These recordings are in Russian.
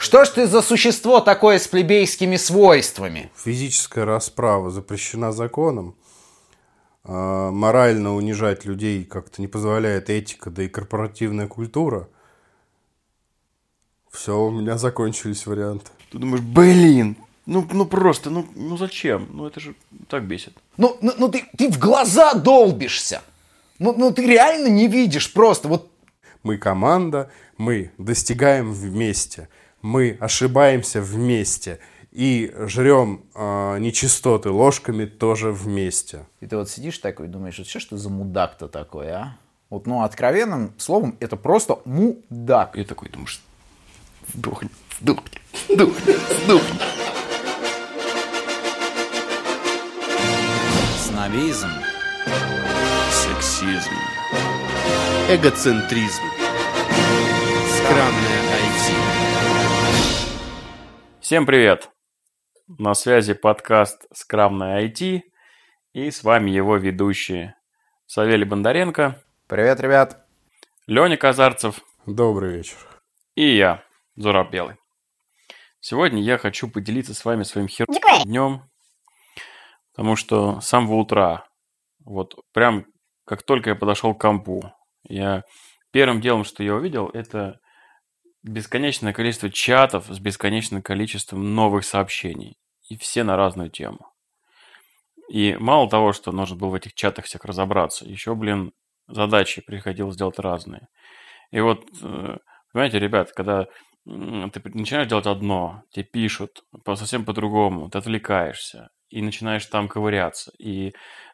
Что ж ты за существо такое с плебейскими свойствами? Физическая расправа запрещена законом. А, морально унижать людей как-то не позволяет этика, да и корпоративная культура. Все, у меня закончились варианты. Ты думаешь, блин, ну, ну просто, ну, ну зачем? Ну это же так бесит. Ну, ну, ну ты, ты в глаза долбишься. Ну, ну ты реально не видишь просто. Вот Мы команда, мы достигаем вместе, мы ошибаемся вместе и жрем э, нечистоты ложками тоже вместе. И ты вот сидишь такой и думаешь, вот что ж ты за мудак-то такой, а? Вот, ну, откровенным словом, это просто мудак. И такой думаешь, сдохни, сдохни, сдохни, сдохни. Снобизм. Сексизм. Эгоцентризм. Скромное IT. Всем привет! На связи подкаст «Скрамная IT» и с вами его ведущие Савелий Бондаренко, Привет, ребят. Леня Казарцев Добрый вечер. и я, Зураб Белый. Сегодня я хочу поделиться с вами своим хер днем, потому что с самого утра, вот прям как только я подошел к компу, я первым делом, что я увидел, это бесконечное количество чатов с бесконечным количеством новых сообщений. И все на разную тему. И мало того, что нужно было в этих чатах всех разобраться, еще, блин, задачи приходилось делать разные. И вот, э, понимаете, ребят, когда ты начинаешь делать одно, тебе пишут по- совсем по-другому, ты отвлекаешься и начинаешь там ковыряться, и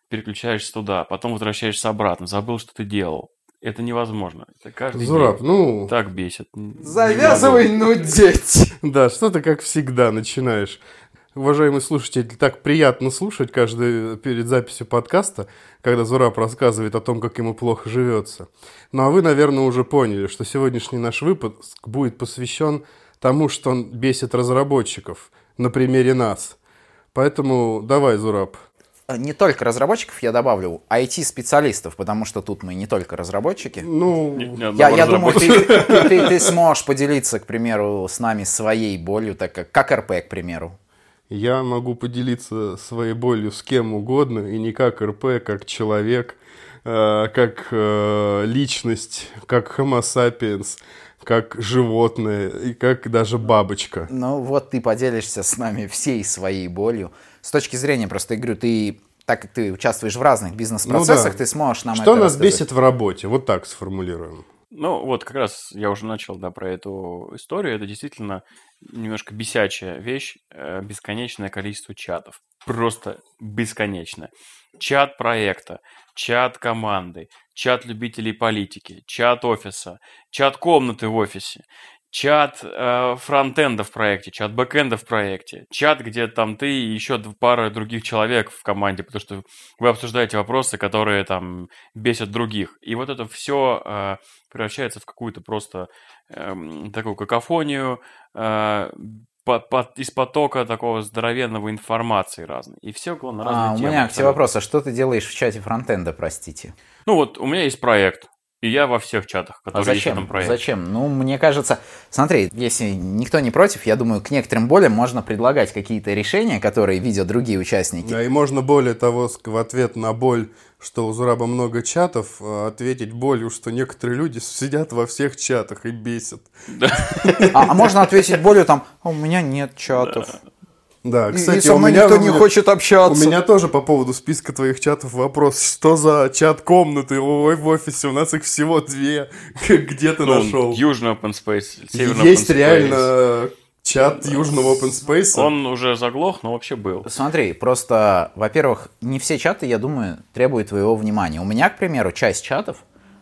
переключаешься туда, потом возвращаешься обратно, забыл, что ты делал. Это невозможно. Это каждый Зураб, день. ну, Так бесит. Завязывай нудеть. да, что ты как всегда начинаешь. Уважаемый слушатель, так приятно слушать каждый перед записью подкаста, когда Зураб рассказывает о том, как ему плохо живется. Ну а вы, наверное, уже поняли, что сегодняшний наш выпуск будет посвящен тому, что он бесит разработчиков на примере нас. Поэтому давай, Зураб. Не только разработчиков, я добавлю, IT-специалистов, потому что тут мы не только разработчики. Ну, Я, я думаю, ты, ты- ты- ты сможешь поделиться, к примеру, с нами своей болью, так как, как РП, к примеру. Я могу поделиться своей болью с кем угодно, и не как РП, как человек, э, как э, личность, как Homo sapiens, как животное и как даже бабочка. Ну вот ты поделишься с нами всей своей болью. С точки зрения, просто я говорю, ты, так как ты участвуешь в разных бизнес-процессах, Ну да. ты сможешь нам Что это нас рассказать. бесит в работе? Вот так сформулируем. Ну, вот как раз я уже начал, да, про эту историю. Это действительно немножко бесячая вещь, э, бесконечное количество чатов. Просто бесконечное. Чат проекта, чат команды, чат любителей политики, чат офиса, чат комнаты в офисе, чат э, фронтенда в проекте, чат бэкенда в проекте, чат, где там ты и еще пара других человек в команде, потому что вы обсуждаете вопросы, которые там бесят других. И вот это все превращается в какую-то просто эм, такую какофонию э, по- по- из потока такого здоровенного информации разной. И все на разные А, у темы меня к тебе вопрос, а что ты делаешь в чате фронтенда, простите? Ну вот, у меня есть проект, и я во всех чатах, А которые есть в зачем? этом проекте. Зачем? Ну, мне кажется, смотри, если никто не против, я думаю, к некоторым болям можно предлагать какие-то решения, которые видят другие участники. Да, и можно более того, в ответ на боль, что у Зураба много чатов, э, ответить болью, что некоторые люди сидят во всех чатах и бесят. А, а можно ответить болью там, «А у меня нет чатов. Да, кстати, и со у мной меня, никто у не хочет У общаться. меня тоже по поводу списка твоих чатов вопрос. Что за чат комнаты ой, в офисе? У нас их всего две. Где ты Ну, нашел? Южный open space, северный Есть open space. реально чат южного open space. Он уже заглох, но вообще был. Смотри, просто, во-первых, не все чаты, я думаю, требуют твоего внимания. У меня, к примеру, часть чатов,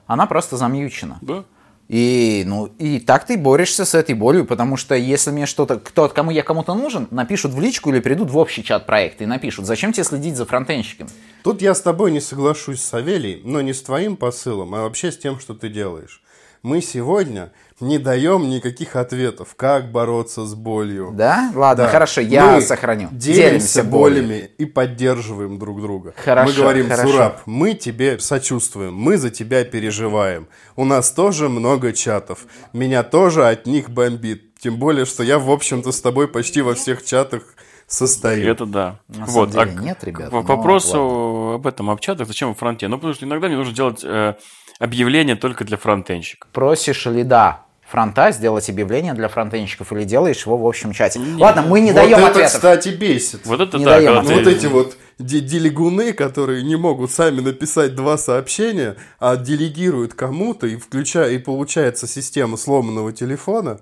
она просто замьючена. Да? И, ну, и так ты борешься с этой болью, потому что если мне что-то, кто, кому я кому-то нужен, напишут в личку или придут в общий чат проекта и напишут, зачем тебе следить за фронтенщиками? Тут я с тобой не соглашусь, Савелий, но не с твоим посылом, а вообще с тем, что ты делаешь. Мы сегодня не даем никаких ответов, как бороться с болью. Да? Ладно, Да. хорошо, я Мы сохраню. Делимся, болью. болями и поддерживаем друг друга. Хорошо, мы говорим, хорошо. Зураб, мы тебе сочувствуем, мы за тебя переживаем. У нас тоже много чатов. Меня тоже от них бомбит. Тем более, что я, в общем-то, с тобой почти во всех чатах состою. Это да. На вот. самом деле а нет, ребят, К, к вопросу ладно. об этом, об чатах, зачем в фронте? Ну, потому что иногда мне нужно делать э, объявление только для фронтенщиков. Просишь ли, да, фронта сделать объявление для фронтенщиков или делаешь его в общем чате? Не. Ладно, мы не вот даем это, ответов. кстати, бесит. Вот это Не да, даем ты- вот эти вот де- делегуны, которые не могут сами написать два сообщения, а делегируют кому-то, и, включая, и получается система сломанного телефона,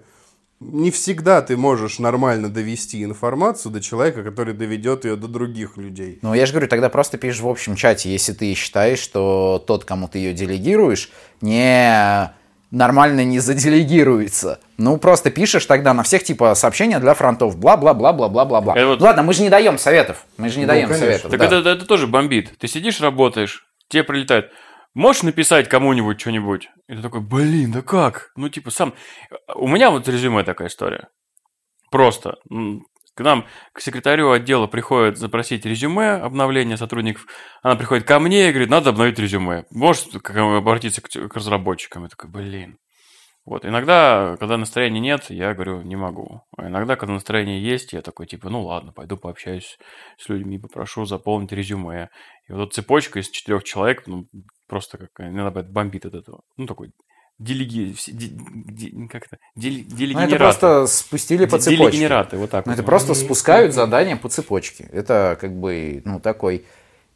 не всегда ты можешь нормально довести информацию до человека, который доведет ее до других людей. Ну, я же говорю, тогда просто пишешь в общем чате, если ты считаешь, что тот, кому ты ее делегируешь, не нормально не заделегируется. Ну, просто пишешь тогда на всех, типа, сообщения для фронтов, бла-бла-бла-бла-бла-бла-бла. Это вот- Ладно, мы же не даем советов. Мы же не Ну, даем конечно. советов. Так да. это, это тоже бомбит. Ты сидишь, работаешь, тебе прилетает. Можешь написать кому-нибудь что-нибудь? И ты такой, блин, да как? Ну, типа, сам... У меня вот резюме такая история. Просто. К нам, к секретарю отдела приходит запросить резюме, обновление сотрудников. Она приходит ко мне и говорит, надо обновить резюме. Можешь к- обратиться к, к разработчикам? Я такой, блин. Вот, иногда, когда настроения нет, я говорю, не могу. А иногда, когда настроение есть, я такой, типа, ну ладно, пойду пообщаюсь с людьми, попрошу заполнить резюме. И вот эта цепочка из четырех человек, ну, просто как иногда бывает бомбит от этого. Ну, такой делеги... все- де- де- как это? Ну, Делегенераты. это просто спустили по цепочке. Делегенераты, вот так Ну, вот. это просто спускают задание по цепочке. Это как бы, ну, такой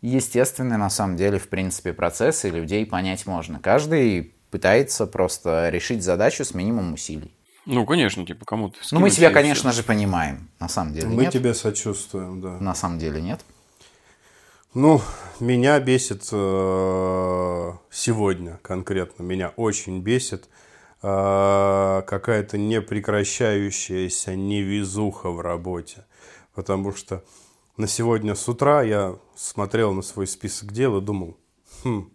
естественный, на самом деле, в принципе, процесс, и людей понять можно. Каждый пытается просто решить задачу с минимумом усилий. Ну, конечно, типа, кому-то... Ну, мы тебя, конечно всё. же, понимаем. На самом деле Мы нет. тебе сочувствуем, да. На самом деле нет. Ну, меня бесит э, сегодня конкретно, меня очень бесит э, какая-то непрекращающаяся невезуха в работе. Потому что на сегодня с утра я смотрел на свой список дел и думал, хм,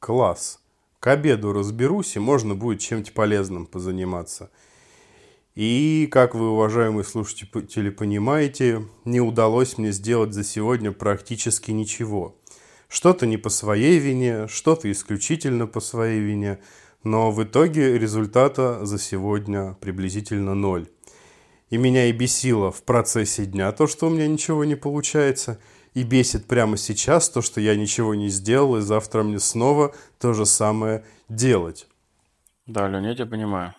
класс, к обеду разберусь, и можно будет чем-то полезным позаниматься. И, как вы, уважаемые слушатели, понимаете, не удалось мне сделать за сегодня практически ничего. Что-то не по своей вине, что-то исключительно по своей вине, но в итоге результата за сегодня приблизительно ноль. И меня и бесило в процессе дня то, что у меня ничего не получается, и бесит прямо сейчас то, что я ничего не сделал, и завтра мне снова то же самое делать. Да, Лёня, я тебя понимаю.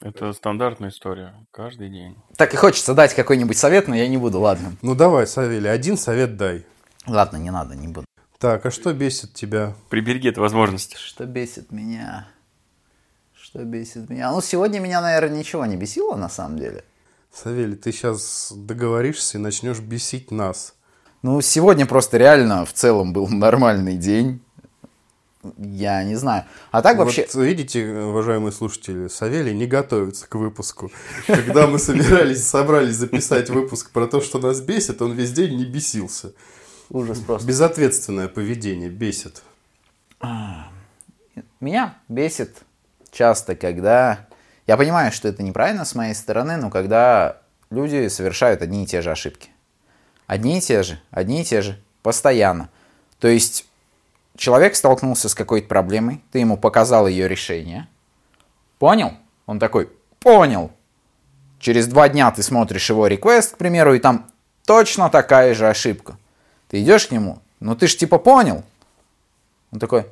Это стандартная история. Каждый день. Так и хочется дать какой-нибудь совет, но я не буду, ладно. Ну давай, Савелий, один совет дай. Ладно, не надо, не буду. Так, а что бесит тебя? Прибереги эту возможность. Что бесит меня? Что бесит меня? Ну, сегодня меня, наверное, ничего не бесило, на самом деле. Савелий, ты сейчас договоришься и начнешь бесить нас. Ну, сегодня просто реально в целом был нормальный день. Я не знаю. А так вообще... Вот видите, уважаемые слушатели, Савелий не готовится к выпуску. Когда мы собирались, собрались записать выпуск про то, что нас бесит, он весь день не бесился. Ужас просто. Безответственное поведение бесит. Меня бесит часто, когда... Я понимаю, что это неправильно с моей стороны, но когда люди совершают одни и те же ошибки. Одни и те же, одни и те же, постоянно. То есть человек столкнулся с какой-то проблемой, ты ему показал ее решение. Понял? Он такой, понял. Через два дня ты смотришь его реквест, к примеру, и там точно такая же ошибка. Ты идешь к нему, ну ты ж типа понял. Он такой,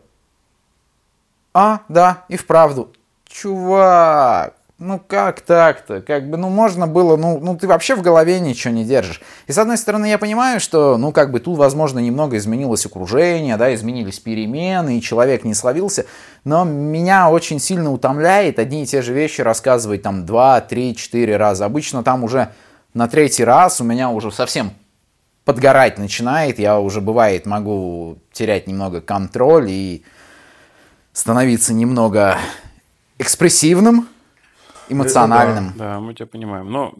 а, да, и вправду. Чувак, ну как так-то? Как бы, ну можно было, ну, ну ты вообще в голове ничего не держишь. И с одной стороны я понимаю, что, ну как бы тут, возможно, немного изменилось окружение, да, изменились перемены, и человек не словился. Но меня очень сильно утомляет одни и те же вещи рассказывать там два, три, четыре раза. Обычно там уже на третий раз у меня уже совсем подгорать начинает, я уже бывает могу терять немного контроль и становиться немного экспрессивным, эмоциональным. Да, мы тебя понимаем. Но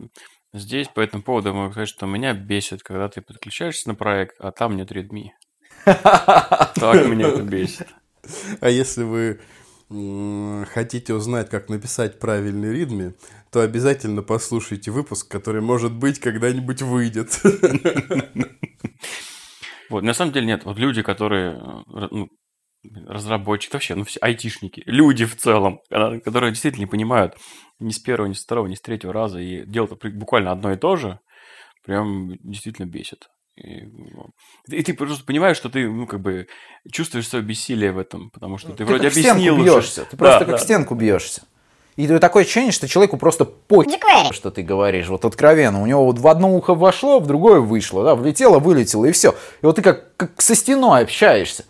здесь по этому поводу могу сказать, что меня бесит, когда ты подключаешься на проект, а там нет Redmi. Так меня это бесит. А если вы хотите узнать, как написать правильный ритме, то обязательно послушайте выпуск, который, может быть, когда-нибудь выйдет. Вот, на самом деле нет. Вот люди, которые э, ну, разработчики, вообще, ну все, айтишники, люди в целом, которые действительно не понимают ни с первого, ни с второго, ни с третьего раза и делают буквально одно и то же, прям действительно бесит. И, ну, и ты просто понимаешь, что ты, ну, как бы, чувствуешь свое бессилие в этом, потому что ты, ты вроде как объяснил. Бьешься. Ты просто да, как да. в стенку бьешься. И такое ощущение, что человеку просто по что ты говоришь, вот откровенно. У него вот в одно ухо вошло, в другое вышло, да, влетело, вылетело, и все. И вот ты как, как со стеной общаешься.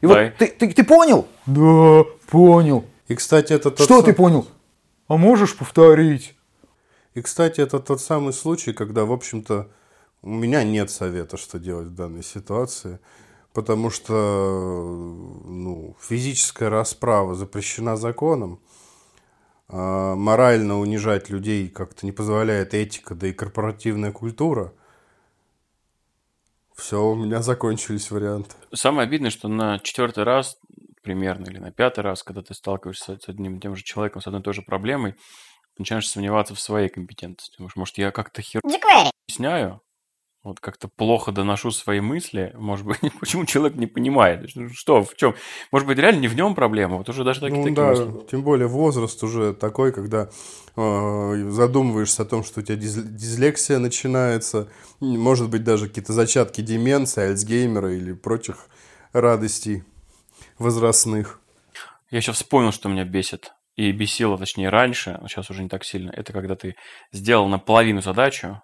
И вот ты, ты, ты понял? Да, понял. И, кстати, это тот Что сам- ты понял? А можешь повторить? И, кстати, это тот самый случай, когда, в общем-то, у меня нет совета, что делать в данной ситуации, потому что ну, физическая расправа запрещена законом, а морально унижать людей как-то не позволяет этика, да и корпоративная культура. Все, у меня закончились варианты. Самое обидное, что на четвертый раз примерно или на пятый раз, когда ты сталкиваешься с одним и тем же человеком, с одной и той же проблемой, начинаешь сомневаться в своей компетентности. Думаешь, может, я как-то хер объясняю, вот как-то плохо доношу свои мысли, может быть, почему человек не понимает, ну, что, в чем, может быть, реально не в нем проблема, вот уже даже такие, Ну такие да, мысли. тем более возраст уже такой, когда э, задумываешься о том, что у тебя диз- дислексия начинается, может быть даже какие-то зачатки деменции, альцгеймера или прочих радостей возрастных. Я сейчас вспомнил, что меня бесит, и бесило, точнее, раньше, но сейчас уже не так сильно, это когда ты сделал наполовину задачу,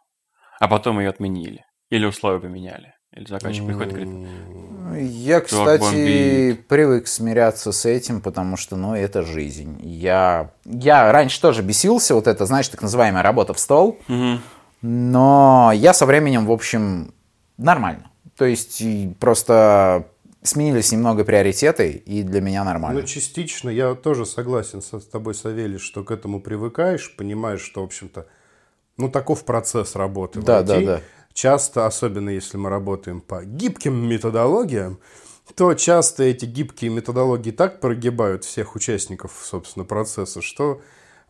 а потом ее отменили, или условия поменяли, или заказчик приходит и говорит, Я, кстати, привык смиряться с этим, потому что, ну, это жизнь. Я, я раньше тоже бесился, вот это, знаешь, так называемая работа в стол, «Мгм, но я со временем, в общем, нормально. То есть просто сменились немного приоритеты, и для меня нормально. Ну, частично я тоже согласен со- с тобой, Савелий, что к этому привыкаешь, понимаешь, что, в общем-то, ну, таков процесс работы. в Да, IT. да, да. Часто, особенно если мы работаем по гибким методологиям, то часто эти гибкие методологии так прогибают всех участников, собственно, процесса, что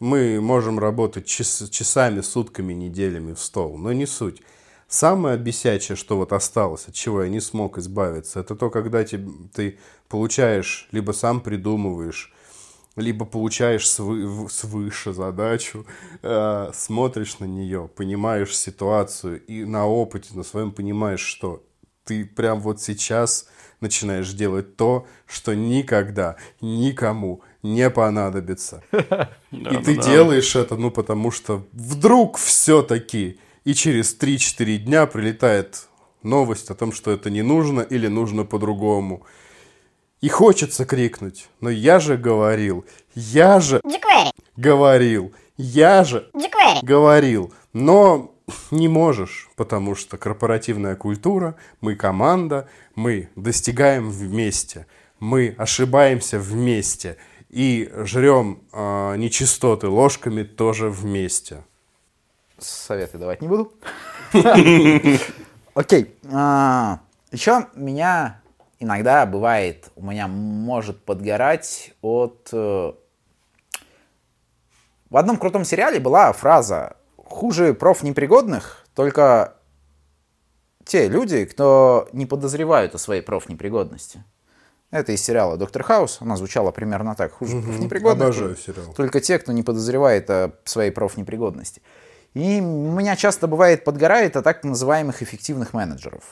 мы можем работать час- часами, сутками, неделями в стол. Но не суть. Самое бесячее, что вот осталось, от чего я не смог избавиться, это то, когда те- ты получаешь, либо сам придумываешь, либо получаешь свы- свыше задачу, э, смотришь на нее, понимаешь ситуацию и на опыте, на своем понимаешь, что ты прям вот сейчас начинаешь делать то, что никогда никому не понадобится. И ты да. делаешь это, ну, потому что вдруг все-таки и через 3-4 дня прилетает новость о том, что это не нужно или нужно по-другому. И хочется крикнуть, но я же говорил, я же говорил, я же говорил, но не можешь, потому что корпоративная культура, мы команда, мы достигаем вместе, мы ошибаемся вместе и жрем э, нечистоты ложками тоже вместе. Советы давать не буду. Окей. Еще меня иногда бывает, у меня может подгорать от... э, В одном крутом сериале была фраза «Хуже профнепригодных только те люди, кто не подозревают о своей профнепригодности». Это из сериала «Доктор Хаус». Она звучала примерно так. «Хуже профнепригодных Обожаю сериал. только те, кто не подозревает о своей профнепригодности. И у меня часто бывает подгорает от так называемых эффективных менеджеров.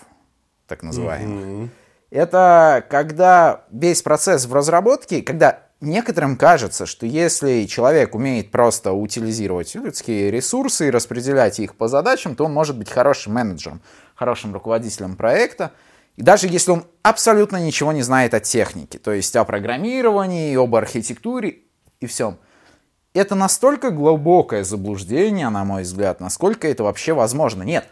Так называемых. Это когда весь процесс в разработке, когда некоторым кажется, что если человек умеет просто утилизировать людские ресурсы и распределять их по задачам, то он может быть хорошим менеджером, хорошим руководителем проекта. И даже если он абсолютно ничего не знает о технике, то есть о программировании, об архитектуре и всем. Это настолько глубокое заблуждение, на мой взгляд, насколько это вообще возможно. Нет,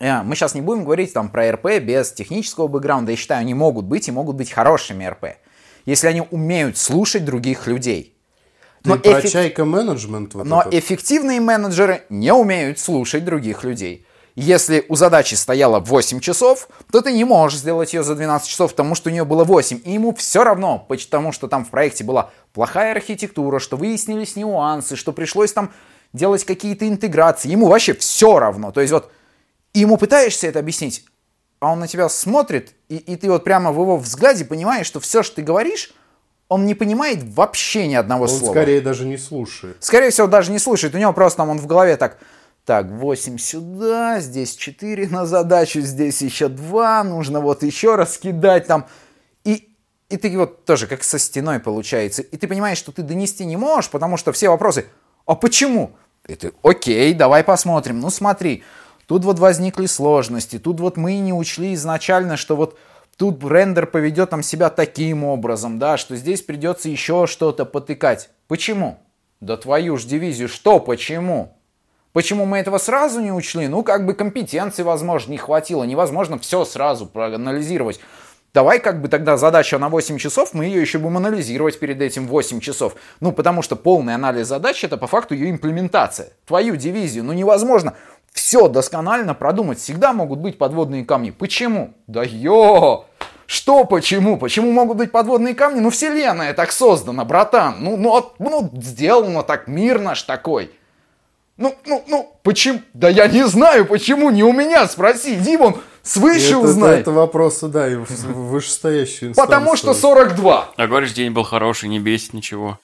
мы сейчас не будем говорить там про РП без технического бэкграунда. Я считаю, они могут быть и могут быть хорошими РП, если они умеют слушать других людей. Ты Но, про чайка менеджмент вот но этот? эффективные менеджеры не умеют слушать других людей. Если у задачи стояло 8 часов, то ты не можешь сделать ее за 12 часов, потому что у нее было 8. И ему все равно, потому что там в проекте была плохая архитектура, что выяснились нюансы, что пришлось там делать какие-то интеграции. Ему вообще все равно. То есть вот ему пытаешься это объяснить, а он на тебя смотрит, и, и ты вот прямо в его взгляде понимаешь, что все, что ты говоришь, он не понимает вообще ни одного Он слова. скорее даже не слушает. Скорее всего, даже не слушает. У него просто там он в голове так, так, 8 сюда, здесь 4 на задачу, здесь еще 2, нужно вот еще раз кидать там. И, и ты вот тоже как со стеной получается. И ты понимаешь, что ты донести не можешь, потому что все вопросы, а почему? И ты, окей, давай посмотрим. Ну смотри, тут вот возникли сложности, тут вот мы не учли изначально, что вот тут рендер поведет там себя таким образом, да, что здесь придется еще что-то потыкать. Почему? Да твою ж дивизию, что почему? Почему мы этого сразу не учли? Ну, как бы компетенции, возможно, не хватило. Невозможно все сразу проанализировать. Давай как бы тогда задача на 8 часов, мы ее еще будем анализировать перед этим 8 часов. Ну, потому что полный анализ задач это по факту ее имплементация. Твою дивизию, ну невозможно все досконально продумать. Всегда могут быть подводные камни. Почему? Да ё! Что почему? Почему могут быть подводные камни? Ну, вселенная так создана, братан. Ну, ну, ну сделано так, мир наш такой. Ну, ну, ну, почему? Да я не знаю, почему, не у меня спроси, иди вон свыше это, узнай. Это, это вопросы, да, и в вышестоящую инстанцию. Потому что 42. А говоришь, день был хороший, не бесит ничего.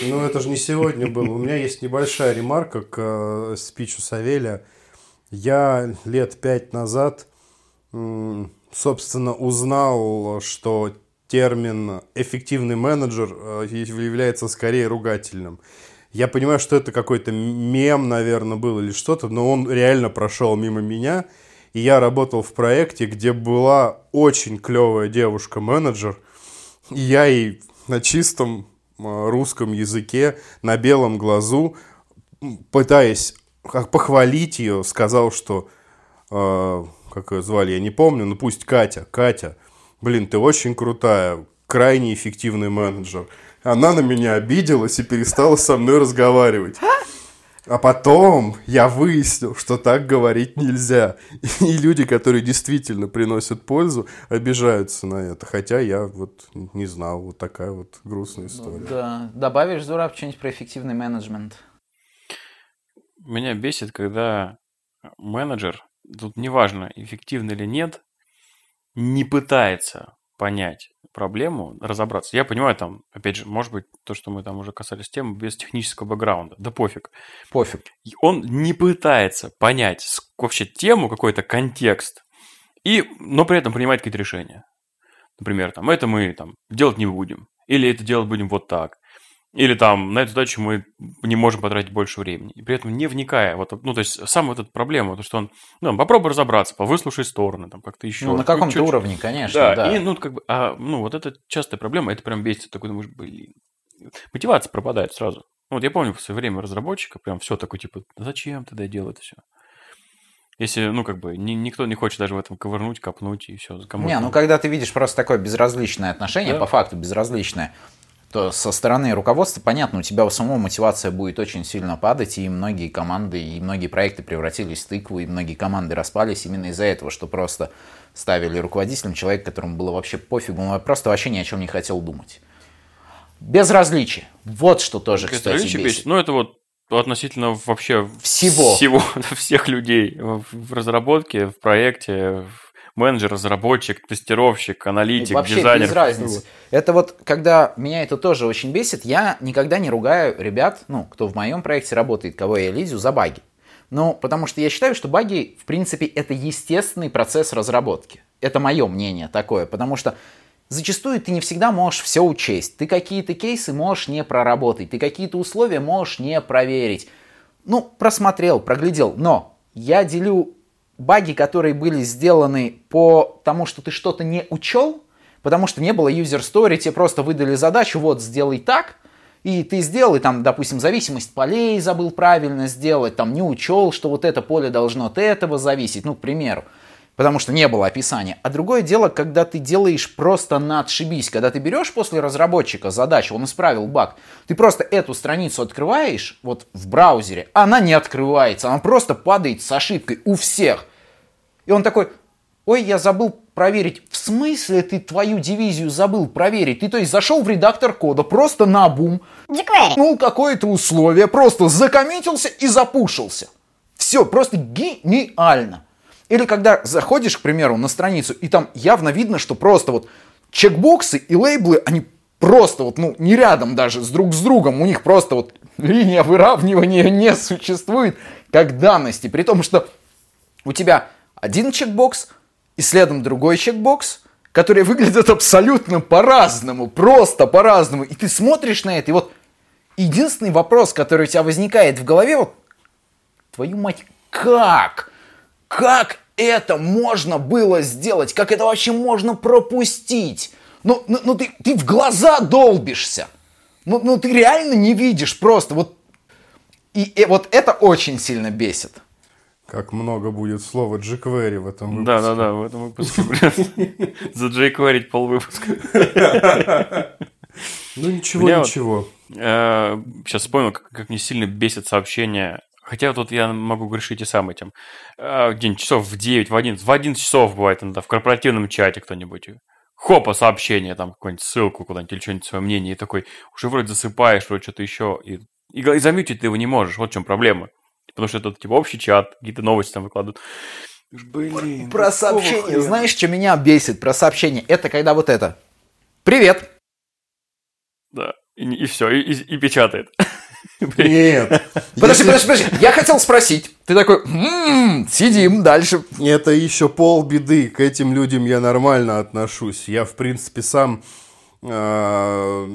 Ну, это же не сегодня было. У меня есть небольшая ремарка к э, спичу Савеля. Я лет пять назад, собственно, узнал, что термин «эффективный менеджер» э, является скорее ругательным. Я понимаю, что это какой-то мем, наверное, был или что-то, но он реально прошел мимо меня. И я работал в проекте, где была очень клевая девушка-менеджер. И я ей на чистом э, русском языке, на белом глазу, пытаясь как похвалить ее, сказал, что, э, как ее звали, я не помню, ну пусть Катя, Катя, блин, ты очень крутая, крайне эффективный менеджер. Она на меня обиделась и перестала со мной разговаривать. А потом я выяснил, что так говорить нельзя. И люди, которые действительно приносят пользу, обижаются на это. Хотя я вот не знал. Вот такая вот грустная история. Да. Добавишь, Зураб, что-нибудь про эффективный менеджмент? Меня бесит, когда менеджер, тут неважно, эффективно или нет, не пытается понять проблему, разобраться. Я понимаю, там, опять же, может быть, то, что мы там уже касались темы, без технического бэкграунда. Да пофиг. Пофиг. Он не пытается понять вообще тему, какой-то контекст, и, но при этом принимает какие-то решения. Например, там, это мы там, делать не будем. Или это делать будем вот так. Или там, на эту задачу мы не можем потратить больше времени. И при этом не вникая. Вот, ну, то есть, сам вот эта проблема, то, что он, ну, попробуй разобраться, повыслушай стороны, там, как-то еще. Ну, на каком-то чуть-чуть. уровне, конечно, Да, да. и, ну, как бы, а, ну, вот это частая проблема, это прям бесит. Такой думаешь, блин, мотивация пропадает сразу. Ну, Вот я помню в свое время разработчика, прям все такое, типа, «Да зачем тогда это все? Если, ну, как бы, ни- никто не хочет даже в этом ковырнуть, копнуть и все. Не, ну когда ты видишь просто такое безразличное отношение, Да. по факту безразличное, то со стороны руководства, понятно, у тебя у самого мотивация будет очень сильно падать, и многие команды, и многие проекты превратились в тыкву, и многие команды распались именно из-за этого, что просто ставили руководителем человека, которому было вообще пофигу, он просто вообще ни о чем не хотел думать. Безразличие. Вот что тоже, кстати, бесит. бесит. Ну, это вот относительно вообще Всего. всего всех людей в в разработке, в проекте, в менеджер, разработчик, тестировщик, аналитик, Вообще дизайнер. без разницы. Это вот, когда меня это тоже очень бесит, я никогда не ругаю ребят, ну, кто в моем проекте работает, кого я лизю, за баги. Ну, потому что я считаю, что баги, в принципе, это естественный процесс разработки. Это мое мнение такое, потому что зачастую ты не всегда можешь все учесть. Ты какие-то кейсы можешь не проработать, ты какие-то условия можешь не проверить. Ну, просмотрел, проглядел, но я делю баги, которые были сделаны по тому, что ты что-то не учел, потому что не было user story, тебе просто выдали задачу, вот, сделай так, и ты сделал, и там, допустим, зависимость полей забыл правильно сделать, там не учел, что вот это поле должно от этого зависеть, ну, к примеру, потому что не было описания. А другое дело, когда ты делаешь просто на отшибись, когда ты берешь после разработчика задачу, он исправил баг, ты просто эту страницу открываешь вот в браузере, она не открывается, она просто падает с ошибкой у всех. И он такой, ой, я забыл проверить. В смысле ты твою дивизию забыл проверить? Ты, то есть, зашел в редактор кода просто на бум, ну, какое-то условие, просто закоммитился и запушился. Все, просто гениально. Или когда заходишь, к примеру, на страницу, и там явно видно, что просто вот чекбоксы и лейблы, они просто вот, ну, не рядом даже с друг с другом, у них просто вот линия выравнивания не существует как данности, при том, что у тебя один чекбокс и следом другой чекбокс, которые выглядят абсолютно по-разному, просто по-разному, и ты смотришь на это, и вот единственный вопрос, который у тебя возникает в голове, вот, твою мать, как? Как это можно было сделать? Как это вообще можно пропустить? Ну, ну, ну ты, ты в глаза долбишься. Ну, ну ты реально не видишь просто. Вот, и, и вот это очень сильно бесит. Как много будет слова jQuery в этом выпуске. Да, да, да, в этом выпуске. За jQuery пол выпуска. Ну ничего, ничего. Сейчас э, вспомнил, как мне сильно бесит сообщение Хотя тут я могу грешить и сам этим. А, где-нибудь часов в 9, в 11. В 11 часов бывает иногда в корпоративном чате кто-нибудь. Хопа, сообщение, там, какую-нибудь ссылку куда-нибудь или что-нибудь, свое мнение. И такой, уже вроде засыпаешь, вроде что-то еще. И, и, и замьютить ты его не можешь. Вот в чем проблема. Потому что это, типа, общий чат, какие-то новости там выкладывают. Блин. Про сообщение. Знаешь, что меня бесит про сообщение? Это когда вот это. Привет. Да. И, и все, и, и, и печатает. Нет. Подожди, подожди, подожди. Я хотел спросить. Ты такой, м-м, сидим дальше. Это еще пол беды. К этим людям я нормально отношусь. Я, в принципе, сам... А,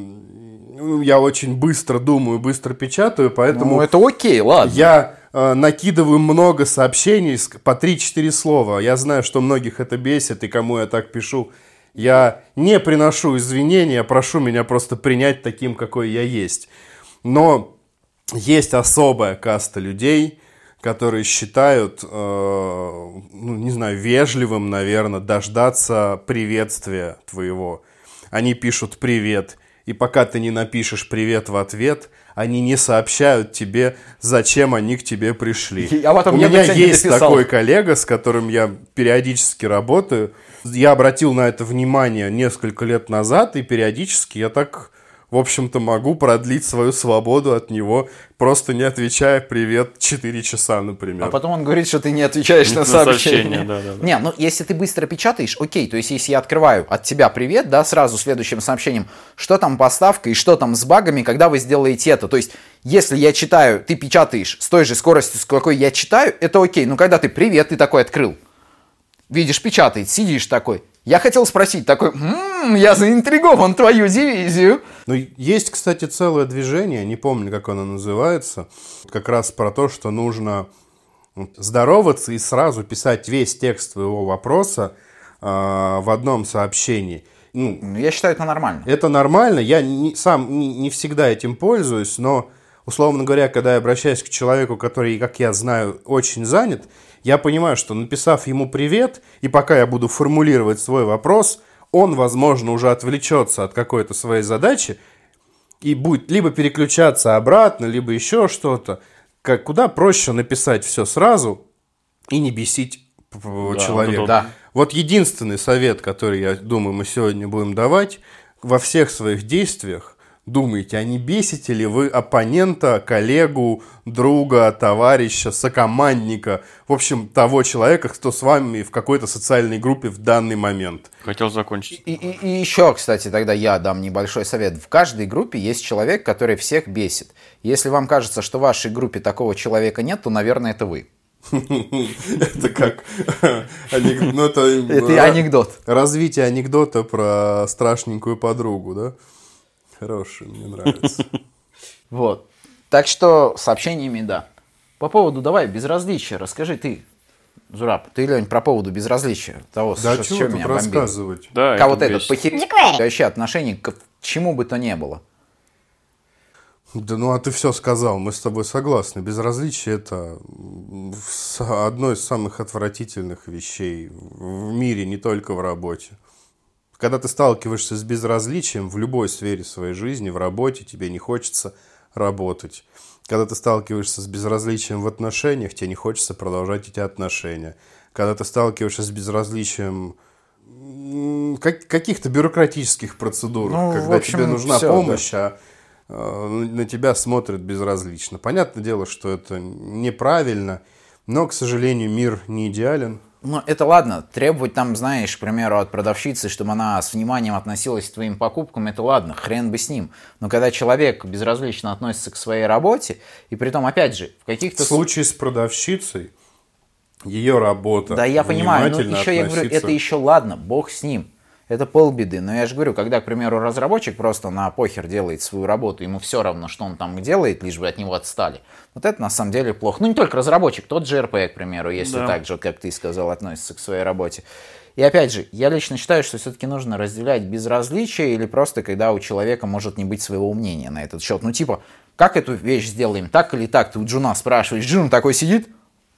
я очень быстро думаю, быстро печатаю, поэтому... Ну, это окей, ладно. Я накидываю много сообщений по 3-4 слова. Я знаю, что многих это бесит, и кому я так пишу, я не приношу извинения, прошу меня просто принять таким, какой я есть. Но есть особая каста людей, которые считают, э, ну, не знаю, вежливым, наверное, дождаться приветствия твоего. Они пишут «привет», и пока ты не напишешь «привет» в ответ, они не сообщают тебе, зачем они к тебе пришли. Я в этом У меня есть такой коллега, с которым я периодически работаю. Я обратил на это внимание несколько лет назад, и периодически я так в общем-то, могу продлить свою свободу от него, просто не отвечая «привет» 4 часа, например. А потом он говорит, что ты не отвечаешь на, на сообщение. сообщение да, да, да. Не, ну если ты быстро печатаешь, окей, то есть если я открываю от тебя «привет», да, сразу следующим сообщением, что там поставка и что там с багами, когда вы сделаете это. То есть если я читаю, ты печатаешь с той же скоростью, с какой я читаю, это окей. Но когда ты «привет», ты такой открыл, видишь, печатает, сидишь такой – я хотел спросить, такой, м-м, я заинтригован твою дивизию. Ну, есть, кстати, целое движение, не помню, как оно называется, как раз про то, что нужно здороваться и сразу писать весь текст твоего вопроса э, в одном сообщении. Ну, ну, я считаю, это нормально. Это нормально. Я не, сам не, не всегда этим пользуюсь, но, условно говоря, когда я обращаюсь к человеку, который, как я знаю, очень занят, я понимаю, что написав ему привет, и пока я буду формулировать свой вопрос, он, возможно, уже отвлечется от какой-то своей задачи и будет либо переключаться обратно, либо еще что-то. Как, куда проще написать все сразу и не бесить да, человека. Вот, да. вот единственный совет, который, я думаю, мы сегодня будем давать, во всех своих действиях думаете, а не бесите ли вы оппонента, коллегу, друга, товарища, сокомандника, в общем, того человека, кто с вами в какой-то социальной группе в данный момент? Хотел закончить. И, и, и еще, кстати, тогда я дам небольшой совет. В каждой группе есть человек, который всех бесит. Если вам кажется, что в вашей группе такого человека нет, то, наверное, это вы. Это как анекдот. Это анекдот. Развитие анекдота про страшненькую подругу, да? Хороший, мне нравится. Вот. Так что сообщениями, да. По поводу, давай, безразличия, расскажи ты, Зураб, ты, Лень, про поводу безразличия того, да что, чего меня рассказывать? Да, Как вот этот вообще отношение к чему бы то ни было. Да ну а ты все сказал, мы с тобой согласны. Безразличие это одно из самых отвратительных вещей в мире, не только в работе. Когда ты сталкиваешься с безразличием в любой сфере своей жизни, в работе, тебе не хочется работать. Когда ты сталкиваешься с безразличием в отношениях, тебе не хочется продолжать эти отношения. Когда ты сталкиваешься с безразличием как, каких-то бюрократических процедур, ну, когда общем, тебе нужна все, помощь, да. а э, на тебя смотрят безразлично. Понятное дело, что это неправильно, но, к сожалению, мир не идеален. Ну, это ладно, требовать там, знаешь, к примеру, от продавщицы, чтобы она с вниманием относилась к твоим покупкам, это ладно, хрен бы с ним. Но когда человек безразлично относится к своей работе, и при том, опять же, в каких-то... В случае с продавщицей, ее работа. Да, я понимаю, но еще я говорю, это еще ладно, бог с ним. Это полбеды. Но я же говорю, когда, к примеру, разработчик просто на похер делает свою работу, ему все равно, что он там делает, лишь бы от него отстали. Вот это на самом деле плохо. Ну, не только разработчик, тот же РП, к примеру, если да. так же, как ты сказал, относится к своей работе. И опять же, я лично считаю, что все-таки нужно разделять безразличие или просто когда у человека может не быть своего мнения на этот счет. Ну, типа, как эту вещь сделаем, так или так? Ты у Джуна спрашиваешь, Джун такой сидит,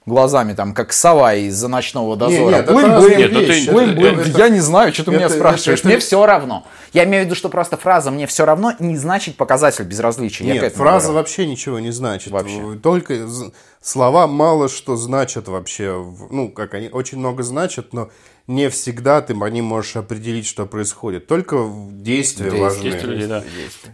глазами, там, как сова из Ночного дозора. Нет, блин, блин, блин, блин, я не знаю, что ты это, меня спрашиваешь, это, мне это... все равно. Я имею в виду, что просто фраза «мне все равно» не значит показатель безразличия. Нет, фраза говорю. вообще ничего не значит. Вообще. Только слова мало что значат вообще. Ну, как они очень много значат, но не всегда ты по ним можешь определить, что происходит. Только действия Действие, важны. Действия, да.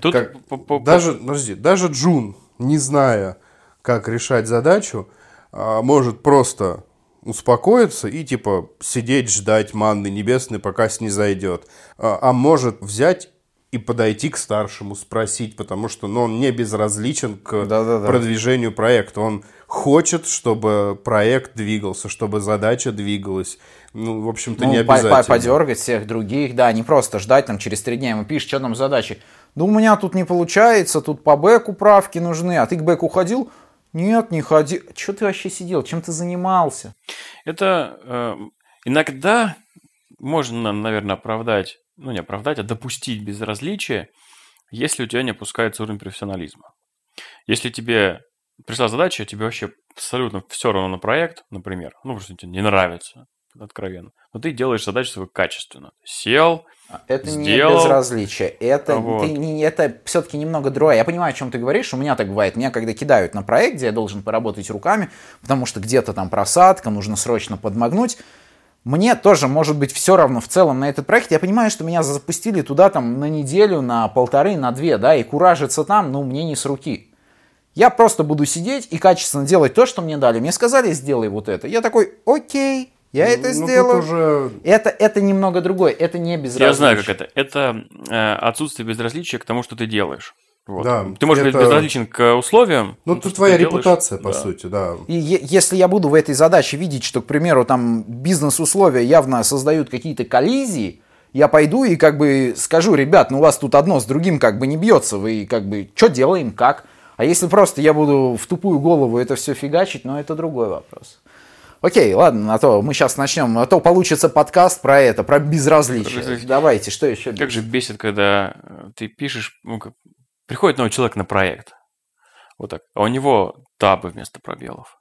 Тут как, даже, подожди, даже Джун, не зная, как решать задачу, может просто успокоиться и типа сидеть, ждать манны небесной, пока снизойдет. А, а может взять и подойти к старшему, спросить, потому что ну, он не безразличен к да, да, да. продвижению проекта. Он хочет, чтобы проект двигался, чтобы задача двигалась. Ну, в общем-то, ну, не обязательно. Подергать всех других, да, не просто ждать там через три дня ему пишешь, что там задачи. Да у меня тут не получается, тут по бэку правки нужны, а ты к бэку ходил? Нет, не ходи. Что ты вообще сидел? Чем ты занимался? Это э, иногда можно, наверное, оправдать, ну не оправдать, а допустить безразличие, если у тебя не опускается уровень профессионализма. Если тебе пришла задача, тебе вообще абсолютно все равно на проект, например, ну, просто тебе не нравится, откровенно. Но ты делаешь задачу свою качественно. Сел, а, это сделал. не безразличие. Это, вот. ты, не, это все-таки немного другое. Я понимаю, о чем ты говоришь. У меня так бывает. Меня когда кидают на проект, где я должен поработать руками, потому что где-то там просадка, нужно срочно подмогнуть. Мне тоже может быть все равно в целом на этот проект. Я понимаю, что меня запустили туда там на неделю, на полторы, на две, да, и куражиться там, ну, мне не с руки. Я просто буду сидеть и качественно делать то, что мне дали. Мне сказали, сделай вот это. Я такой, окей, я это ну, сделаю. Уже... Это, это немного другое, это не безразличие. Я знаю, как это. Это э, отсутствие безразличия к тому, что ты делаешь. Вот. Да, ты можешь это... быть безразличен к условиям. Ну, тут твоя репутация, по да. сути, да. И если я буду в этой задаче видеть, что, к примеру, там бизнес-условия явно создают какие-то коллизии, я пойду и как бы скажу, ребят, ну у вас тут одно с другим как бы не бьется, вы как бы, что делаем, как? А если просто я буду в тупую голову это все фигачить, ну это другой вопрос. Окей, ладно, а то мы сейчас начнем, а то получится подкаст про это, про безразличие. безразличие. Давайте, что еще? Как же бесит, когда э, ты пишешь, ну, как, приходит новый человек на проект, вот так, а у него табы вместо пробелов.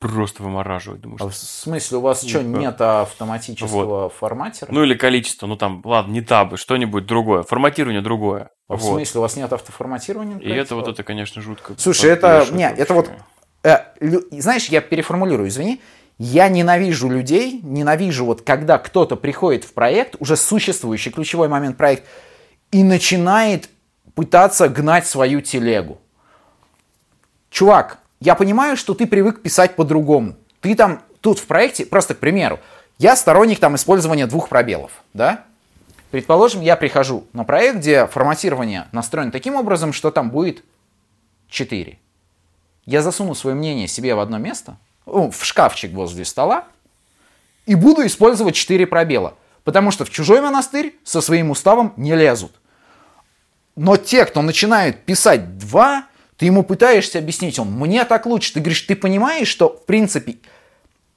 Просто вымораживает. Думаю, а в смысле, у вас что, нет автоматического вот. форматера? Ну или количество, ну там, ладно, не табы, что-нибудь другое, форматирование другое. А вот. В смысле, у вас нет автоформатирования? И это вот это, конечно, жутко. Слушай, это, нет, это вот, э, знаешь, я переформулирую, извини, я ненавижу людей, ненавижу вот когда кто-то приходит в проект, уже существующий ключевой момент проект, и начинает пытаться гнать свою телегу. Чувак, я понимаю, что ты привык писать по-другому. Ты там тут в проекте, просто к примеру, я сторонник там использования двух пробелов, да? Предположим, я прихожу на проект, где форматирование настроено таким образом, что там будет 4. Я засуну свое мнение себе в одно место – в шкафчик возле стола и буду использовать 4 пробела. Потому что в чужой монастырь со своим уставом не лезут. Но те, кто начинает писать два, ты ему пытаешься объяснить, он, мне так лучше. Ты говоришь, ты понимаешь, что в принципе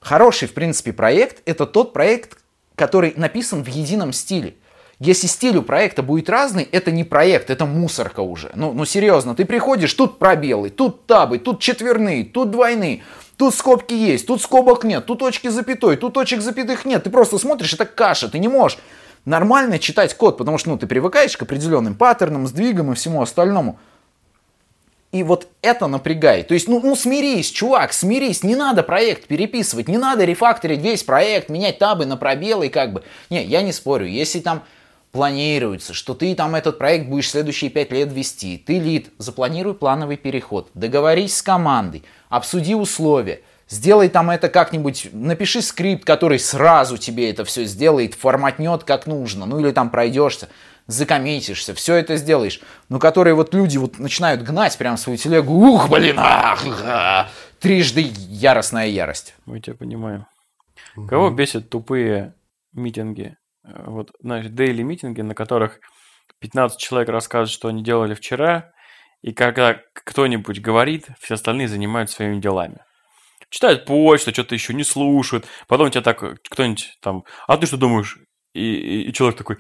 хороший в принципе проект это тот проект, который написан в едином стиле. Если стиль у проекта будет разный, это не проект, это мусорка уже. Ну, ну серьезно, ты приходишь, тут пробелы, тут табы, тут четверные, тут двойные. Тут скобки есть, тут скобок нет, тут точки запятой, тут точек запятых нет. Ты просто смотришь, это каша, ты не можешь нормально читать код, потому что ну, ты привыкаешь к определенным паттернам, сдвигам и всему остальному. И вот это напрягает. То есть, ну, ну смирись, чувак, смирись. Не надо проект переписывать, не надо рефакторить весь проект, менять табы на пробелы, как бы. Не, я не спорю. Если там планируется, что ты там этот проект будешь следующие пять лет вести, ты лид, запланируй плановый переход, договорись с командой, обсуди условия, сделай там это как-нибудь, напиши скрипт, который сразу тебе это все сделает, форматнет как нужно, ну или там пройдешься закоммитишься, все это сделаешь, но которые вот люди вот начинают гнать прям свою телегу, ух, блин, ах, ах, трижды яростная ярость. Мы тебя понимаем. Угу. Кого бесит тупые митинги? Э, вот, знаешь, дейли митинги, на которых 15 человек рассказывают, что они делали вчера, и когда кто-нибудь говорит, все остальные занимаются своими делами. Читают почту, что-то еще не слушают. Потом тебя так кто-нибудь там, а ты что думаешь? И, и, и человек такой,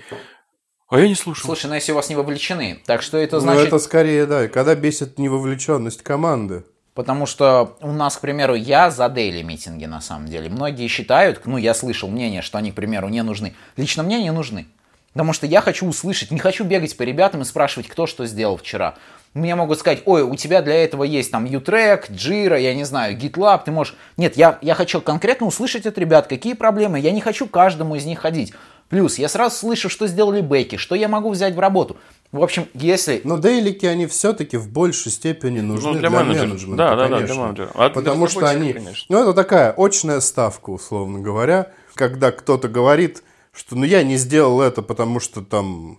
а я не слушал. Слушай, ну если у вас не вовлечены, так что это ну, значит... Ну это скорее, да, когда бесит невовлеченность команды. Потому что у нас, к примеру, я за дейли митинги на самом деле. Многие считают, ну я слышал мнение, что они, к примеру, не нужны. Лично мне не нужны. Потому что я хочу услышать, не хочу бегать по ребятам и спрашивать, кто что сделал вчера. Мне могут сказать, ой, у тебя для этого есть там Utrack, Jira, я не знаю, GitLab, ты можешь... Нет, я, я хочу конкретно услышать от ребят, какие проблемы. Я не хочу каждому из них ходить. Плюс я сразу слышу, что сделали бэки, что я могу взять в работу. В общем, если... Но дейлики, они все-таки в большей степени нужны ну, для, для менеджера. менеджмента, да, да, конечно. Да, для менеджера. А Потому что они... Конечно. Ну, это такая очная ставка, условно говоря, когда кто-то говорит, что ну я не сделал это, потому что там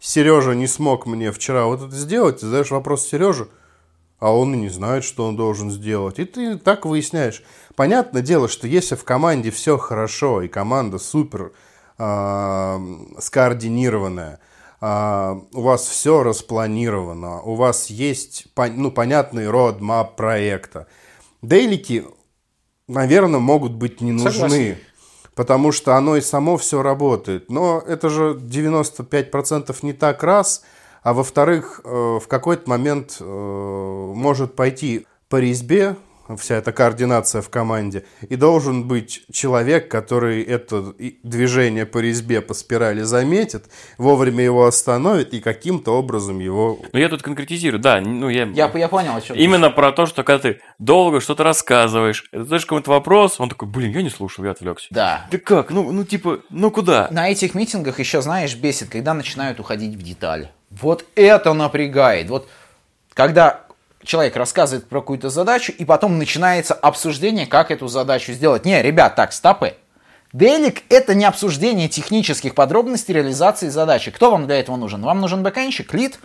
Сережа не смог мне вчера вот это сделать, ты задаешь вопрос Сереже, а он и не знает, что он должен сделать. И ты так выясняешь. Понятное дело, что если в команде все хорошо, и команда супер скоординированная, э, у вас все распланировано, у вас есть ну, понятный родмап проекта. Дейлики, наверное, могут быть не нужны. Согласен потому что оно и само все работает. Но это же 95% не так раз, а во-вторых, э, в какой-то момент э, может пойти по резьбе вся эта координация в команде. И должен быть человек, который это движение по резьбе, по спирали заметит, вовремя его остановит и каким-то образом его... Ну, я тут конкретизирую, да. Ну, я... Я, я понял, о чем Именно ты. про то, что когда ты долго что-то рассказываешь, это знаешь, кому-то вопрос, он такой, блин, я не слушал, я отвлекся. Да. Да как? Ну, ну типа, ну куда? На этих митингах еще, знаешь, бесит, когда начинают уходить в деталь. Вот это напрягает. Вот когда человек рассказывает про какую-то задачу, и потом начинается обсуждение, как эту задачу сделать. Не, ребят, так, стопы. Делик – это не обсуждение технических подробностей реализации задачи. Кто вам для этого нужен? Вам нужен бэкэнщик, лид,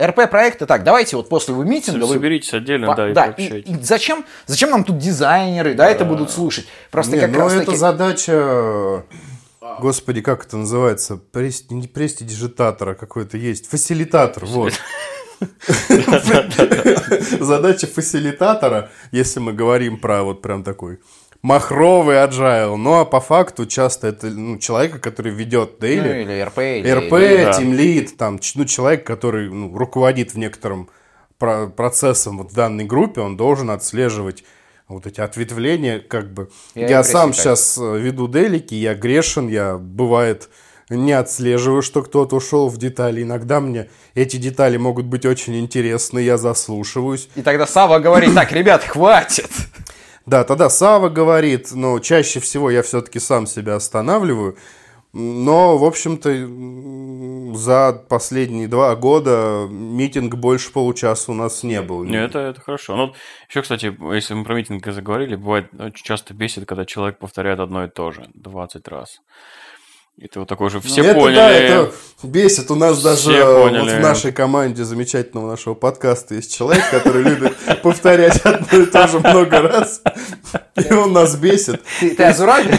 РП проекта, так, давайте вот после вы митинга... Соберитесь вы... отдельно, да, да и, и, и зачем, зачем нам тут дизайнеры, да, да это будут слушать? Просто не, как ну раз это таки... задача... Господи, как это называется? Прести, не престидижитатора какой-то есть. Фасилитатор, вот. Задача фасилитатора, если мы говорим про вот прям такой махровый agile, ну а по факту часто это ну, человека, который ведет дейли. Ну, или РП. Или, РП, или, тимлид, там, ну, человек, который ну, руководит в некотором про процессом вот в данной группе, он должен отслеживать вот эти ответвления, как бы. Я, я сам сейчас э, веду делики, я грешен, я бывает не отслеживаю, что кто-то ушел в детали. Иногда мне эти детали могут быть очень интересны, я заслушиваюсь. И тогда Сава говорит, так, ребят, хватит. Да, тогда Сава говорит, но чаще всего я все-таки сам себя останавливаю. Но, в общем-то, за последние два года митинг больше получаса у нас не был. Не, это, это хорошо. Ну, еще, кстати, если мы про митинг заговорили, бывает очень часто бесит, когда человек повторяет одно и то же 20 раз. Это вот такой же все это, поняли. Да, это бесит. У нас даже вот в нашей команде замечательного нашего подкаста есть человек, который любит повторять одно и то же много раз. И он нас бесит. Ты, Азураби?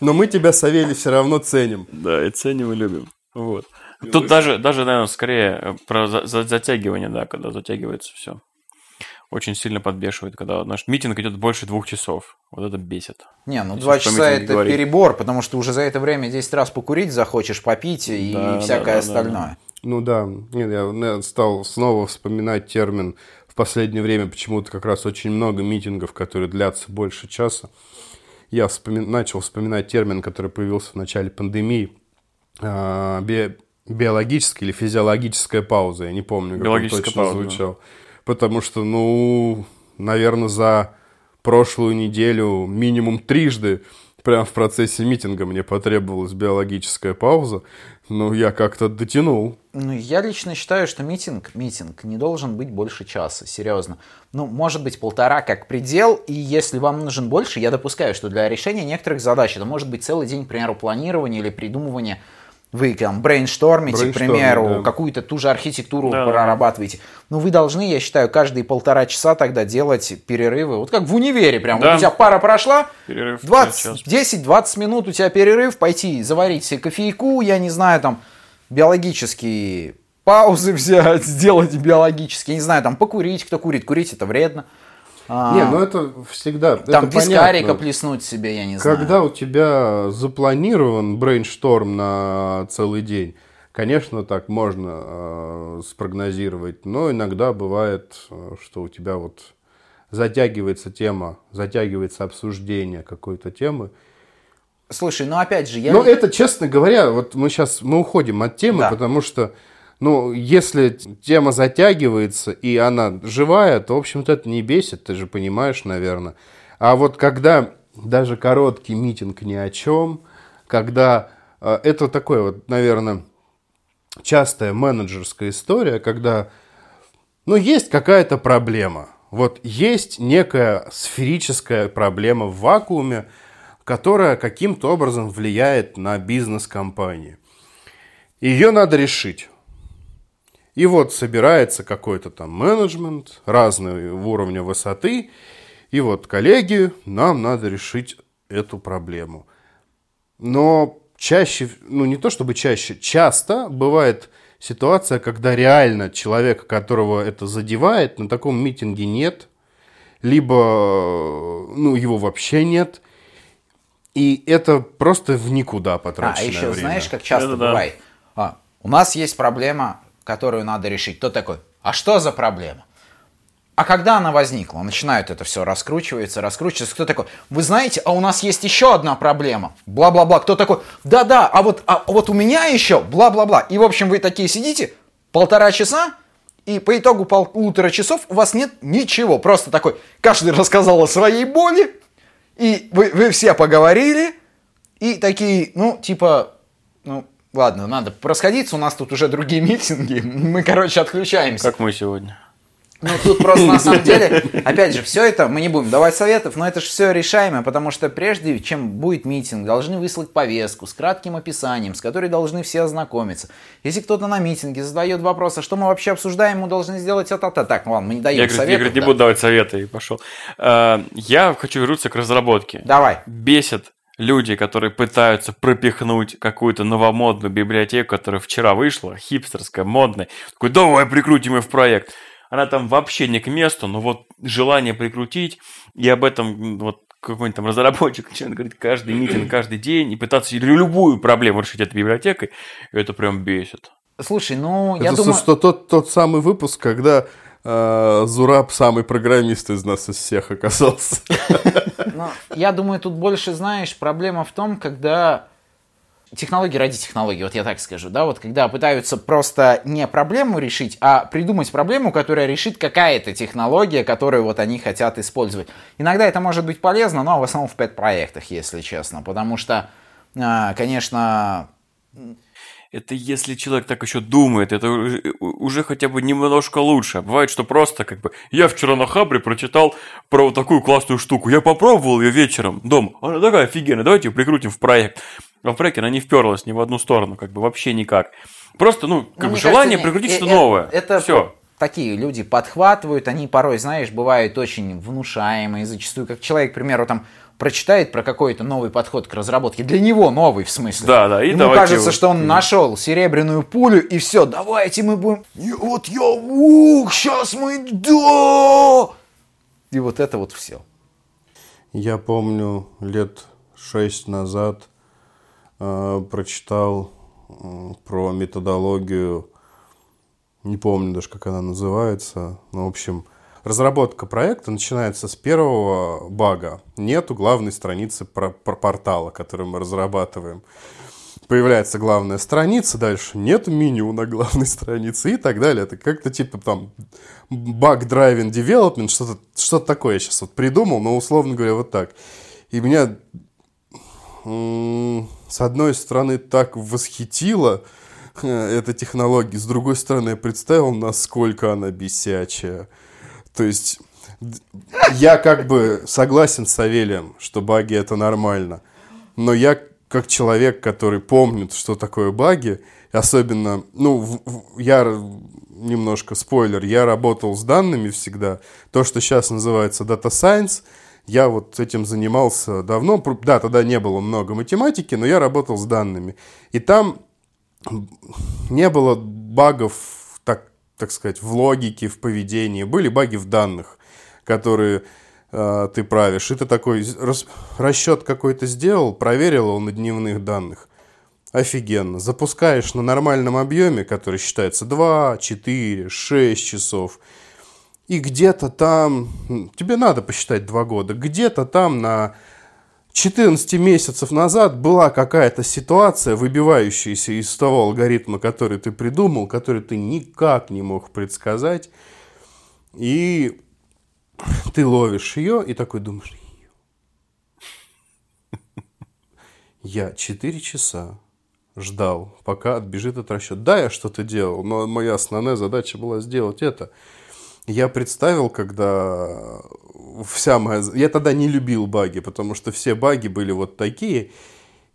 Но мы тебя, Савелий, все равно ценим. Да, и ценим и любим. Вот. Тут даже, даже, наверное, скорее про затягивание, да, когда затягивается все очень сильно подбешивает, когда наш митинг идет больше двух часов. Вот это бесит. Не, ну два часа это говорить. перебор, потому что уже за это время 10 раз покурить захочешь, попить и да, всякое да, да, остальное. Да, да. Ну да, Нет, я стал снова вспоминать термин в последнее время почему-то как раз очень много митингов, которые длятся больше часа. Я вспоми... начал вспоминать термин, который появился в начале пандемии. А, биологическая или физиологическая пауза, я не помню, как он точно пауза, звучал. Потому что, ну, наверное, за прошлую неделю минимум трижды прямо в процессе митинга мне потребовалась биологическая пауза. Ну, я как-то дотянул. Ну, я лично считаю, что митинг, митинг не должен быть больше часа, серьезно. Ну, может быть, полтора как предел, и если вам нужен больше, я допускаю, что для решения некоторых задач это может быть целый день, к примеру, планирования или придумывания вы там брейнштормите, к примеру, да. какую-то ту же архитектуру Да. прорабатываете. Но вы должны, я считаю, каждые полтора часа тогда делать перерывы. Вот как в универе прям. Да. Вот у тебя пара прошла, Перерыв в 20, час. 10-20 минут у тебя перерыв, пойти заварить себе кофейку, я не знаю, там, биологические паузы взять, сделать биологические, я не знаю, там, покурить, кто курит, курить это вредно. А, Не, ну это всегда... там это вискарика понятно. плеснуть себе, я не знаю. Когда у тебя запланирован брейншторм на целый день, конечно, так можно э, спрогнозировать, но иногда бывает, э, что у тебя вот затягивается тема, затягивается обсуждение какой-то темы. Слушай, ну опять же, я... Но это, честно говоря, вот мы сейчас мы уходим от темы, Да. потому что, ну, если тема затягивается и она живая, то, в общем-то, это не бесит, ты же понимаешь, наверное. А вот когда даже короткий митинг ни о чем, когда э, это такое вот, наверное, частая менеджерская история, когда, ну, есть какая-то проблема. Вот есть некая сферическая проблема в вакууме, которая каким-то образом влияет на бизнес компании. Ее надо решить. И вот собирается какой-то там менеджмент разного уровня высоты, и вот, коллеги, нам надо решить эту проблему. Но чаще, ну не то чтобы чаще, часто бывает ситуация, когда реально человека, которого это задевает, на таком митинге нет, либо ну, его вообще нет, и это просто в никуда А, потраченное а еще время. знаешь, как часто Это да. бывает? А, у нас есть проблема, которую надо решить. Кто такой? А что за проблема? А когда она возникла? Начинают это все раскручивается, раскручивается. Кто такой? Вы знаете, а у нас есть еще одна проблема. Бла-бла-бла. Кто такой? Да-да, а вот, а вот у меня еще бла-бла-бла. И, в общем, вы такие сидите полтора часа, и по итогу полутора часов у вас нет ничего. Просто такой, каждый рассказал о своей боли, и вы, вы все поговорили, и такие, ну, типа, ладно, надо расходиться, у нас тут уже другие митинги, мы, короче, отключаемся. Как мы сегодня. Ну, тут просто на самом деле, опять же, все это, мы не будем давать советов, но это же все решаемо, потому что прежде чем будет митинг, должны выслать повестку с кратким описанием, с которой должны все ознакомиться. Если кто-то на митинге задает вопрос, а что мы вообще обсуждаем, мы должны сделать это-то. Так, ну ладно, мы не даем Я, говорит, я советов. говорит, не да. буду давать советы, и пошел. А, Я хочу вернуться к разработке. Давай. Бесит люди, которые пытаются пропихнуть какую-то новомодную библиотеку, которая вчера вышла, хипстерская, модная. Такой, давай прикрутим ее в проект. Она там вообще не к месту, но вот желание прикрутить, и об этом вот какой-нибудь там разработчик начинает говорить каждый митинг, каждый день, и пытаться любую проблему решить этой библиотекой, это прям бесит. Слушай, ну, я Это думаю... что тот, тот самый выпуск, когда Зураб самый программист из нас из всех оказался. Ну, я думаю, тут больше, знаешь, проблема в том, когда технологии ради технологий, вот я так скажу, да, вот когда пытаются просто не проблему решить, а придумать проблему, которая решит какая-то технология, которую вот они хотят использовать. Иногда это может быть полезно, но в основном в пэт-проектах, если честно, потому что, а, конечно, Это если человек так еще думает, это уже, уже хотя бы немножко лучше. Бывает, что просто как бы я вчера на Хабре прочитал про вот такую классную штуку. Я попробовал ее вечером дома. Она такая офигенная, давайте ее прикрутим в проект. А в проекте она не вперлась ни в одну сторону, как бы вообще никак. Просто, ну, как Ну, бы желание кажется, прикрутить э- что-то э- новое. Это все. такие люди подхватывают, они порой, знаешь, бывают очень внушаемые, зачастую, как человек, к примеру, там прочитает про какой-то новый подход к разработке, для него новый в смысле. Да, да, и Ему кажется, его- что он нашел серебряную пулю, и все, давайте мы будем, «И вот я, ух, сейчас мы, да! И вот это вот все. Я помню, лет шесть назад э, прочитал э, про методологию, не помню даже, как она называется, но, в общем, разработка проекта начинается с первого бага. Нету главной страницы про, про портала, который мы разрабатываем. появляется главная страница, дальше нет меню на главной странице и так далее. Это как-то типа там bug driving development, что-то что такое я сейчас вот придумал, но условно говоря вот так. И меня с одной стороны так восхитило э, эта технология, с другой стороны я представил, насколько она бесячая. То есть я как бы согласен с Савелием, что баги это нормально, но я как человек, который помнит, что такое баги, особенно, ну, в, в, я немножко спойлер, я работал с данными всегда. То, что сейчас называется Data Science, я вот этим занимался давно. Да, тогда не было много математики, но я работал с данными. И там не было багов, так, сказать, в логике, в поведении. Были баги в данных, которые э, ты правишь. И ты такой рас, расчет какой-то сделал, проверил его на дневных данных. Офигенно. Запускаешь на нормальном объеме, который считается 2, 4, 6 часов. И где-то там, тебе надо посчитать 2 года, где-то там на 14 месяцев назад была какая-то ситуация, выбивающаяся из того алгоритма, который ты придумал, который ты никак не мог предсказать. И ты ловишь ее и такой думаешь, я 4 часа ждал, пока отбежит от расчета. Да, я что-то делал, но моя основная задача была сделать это. Я представил, когда вся моя... Я тогда не любил баги, потому что все баги были вот такие.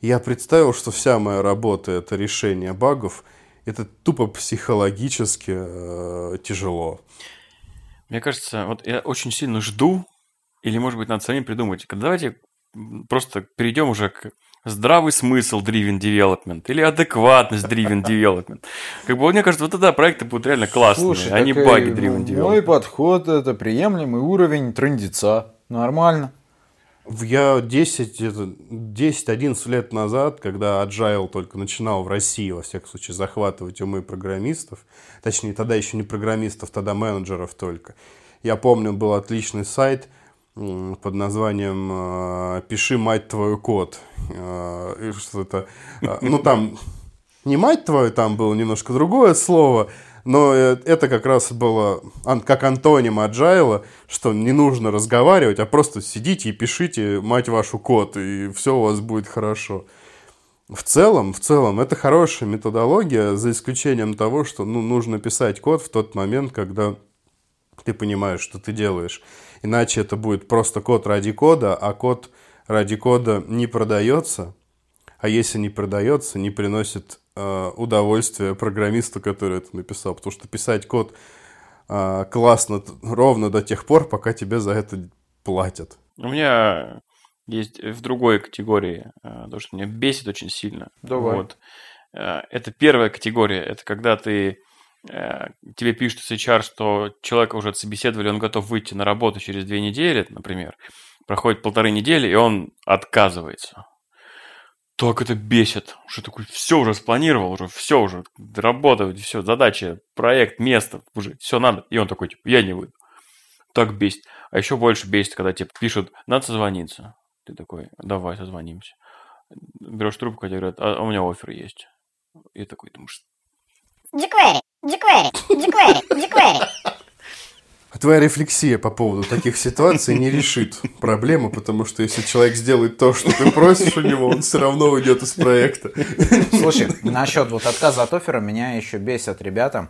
Я представил, что вся моя работа — это решение багов. Это тупо психологически э, тяжело. Мне кажется, вот я очень сильно жду, или, может быть, надо самим придумать. Давайте просто перейдем уже к здравый смысл driven development или адекватность driven development. Как бы мне кажется, вот тогда проекты будут реально классные, Слушай, а не баги driven development. Мой подход это приемлемый уровень трендеца. Нормально. Я 10-11 лет назад, когда Agile только начинал в России, во всяком случае, захватывать умы программистов, точнее, тогда еще не программистов, тогда менеджеров только, я помню, был отличный сайт – под названием э, «Пиши, мать твою, код». Э, и что-то... Э, ну, там не «мать твою», там было немножко другое слово, но это как раз было как антоним agile, что не нужно разговаривать, а просто сидите и пишите, мать вашу, код, и все у вас будет хорошо. В целом, в целом, это хорошая методология, за исключением того, что ну, нужно писать код в тот момент, когда ты понимаешь, что ты делаешь. Иначе это будет просто код ради кода, а код ради кода не продается. А если не продается, не приносит э, удовольствия программисту, который это написал. Потому что писать код э, классно ровно до тех пор, пока тебе за это платят. У меня есть в другой категории, э, то, что меня бесит очень сильно. Давай. Вот. Э, это первая категория. Это когда ты тебе пишут с HR, что человека уже отсобеседовали, он готов выйти на работу через две недели, например, проходит полторы недели, и он отказывается. Так это бесит. Уже такой, все уже спланировал, уже все уже, работа, все, задача, проект, место, уже все надо. И он такой, типа, я не выйду. Так бесит. А еще больше бесит, когда тебе пишут, надо созвониться. Ты такой, давай созвонимся. Берешь трубку, тебе говорят, а у меня офер есть. И такой думаешь, jQuery, jQuery, jQuery, jQuery. Твоя рефлексия по поводу таких ситуаций не решит проблему, потому что если человек сделает то, что ты просишь у него, он все равно уйдет из проекта. Слушай, насчет вот отказа от оффера меня еще бесят ребята,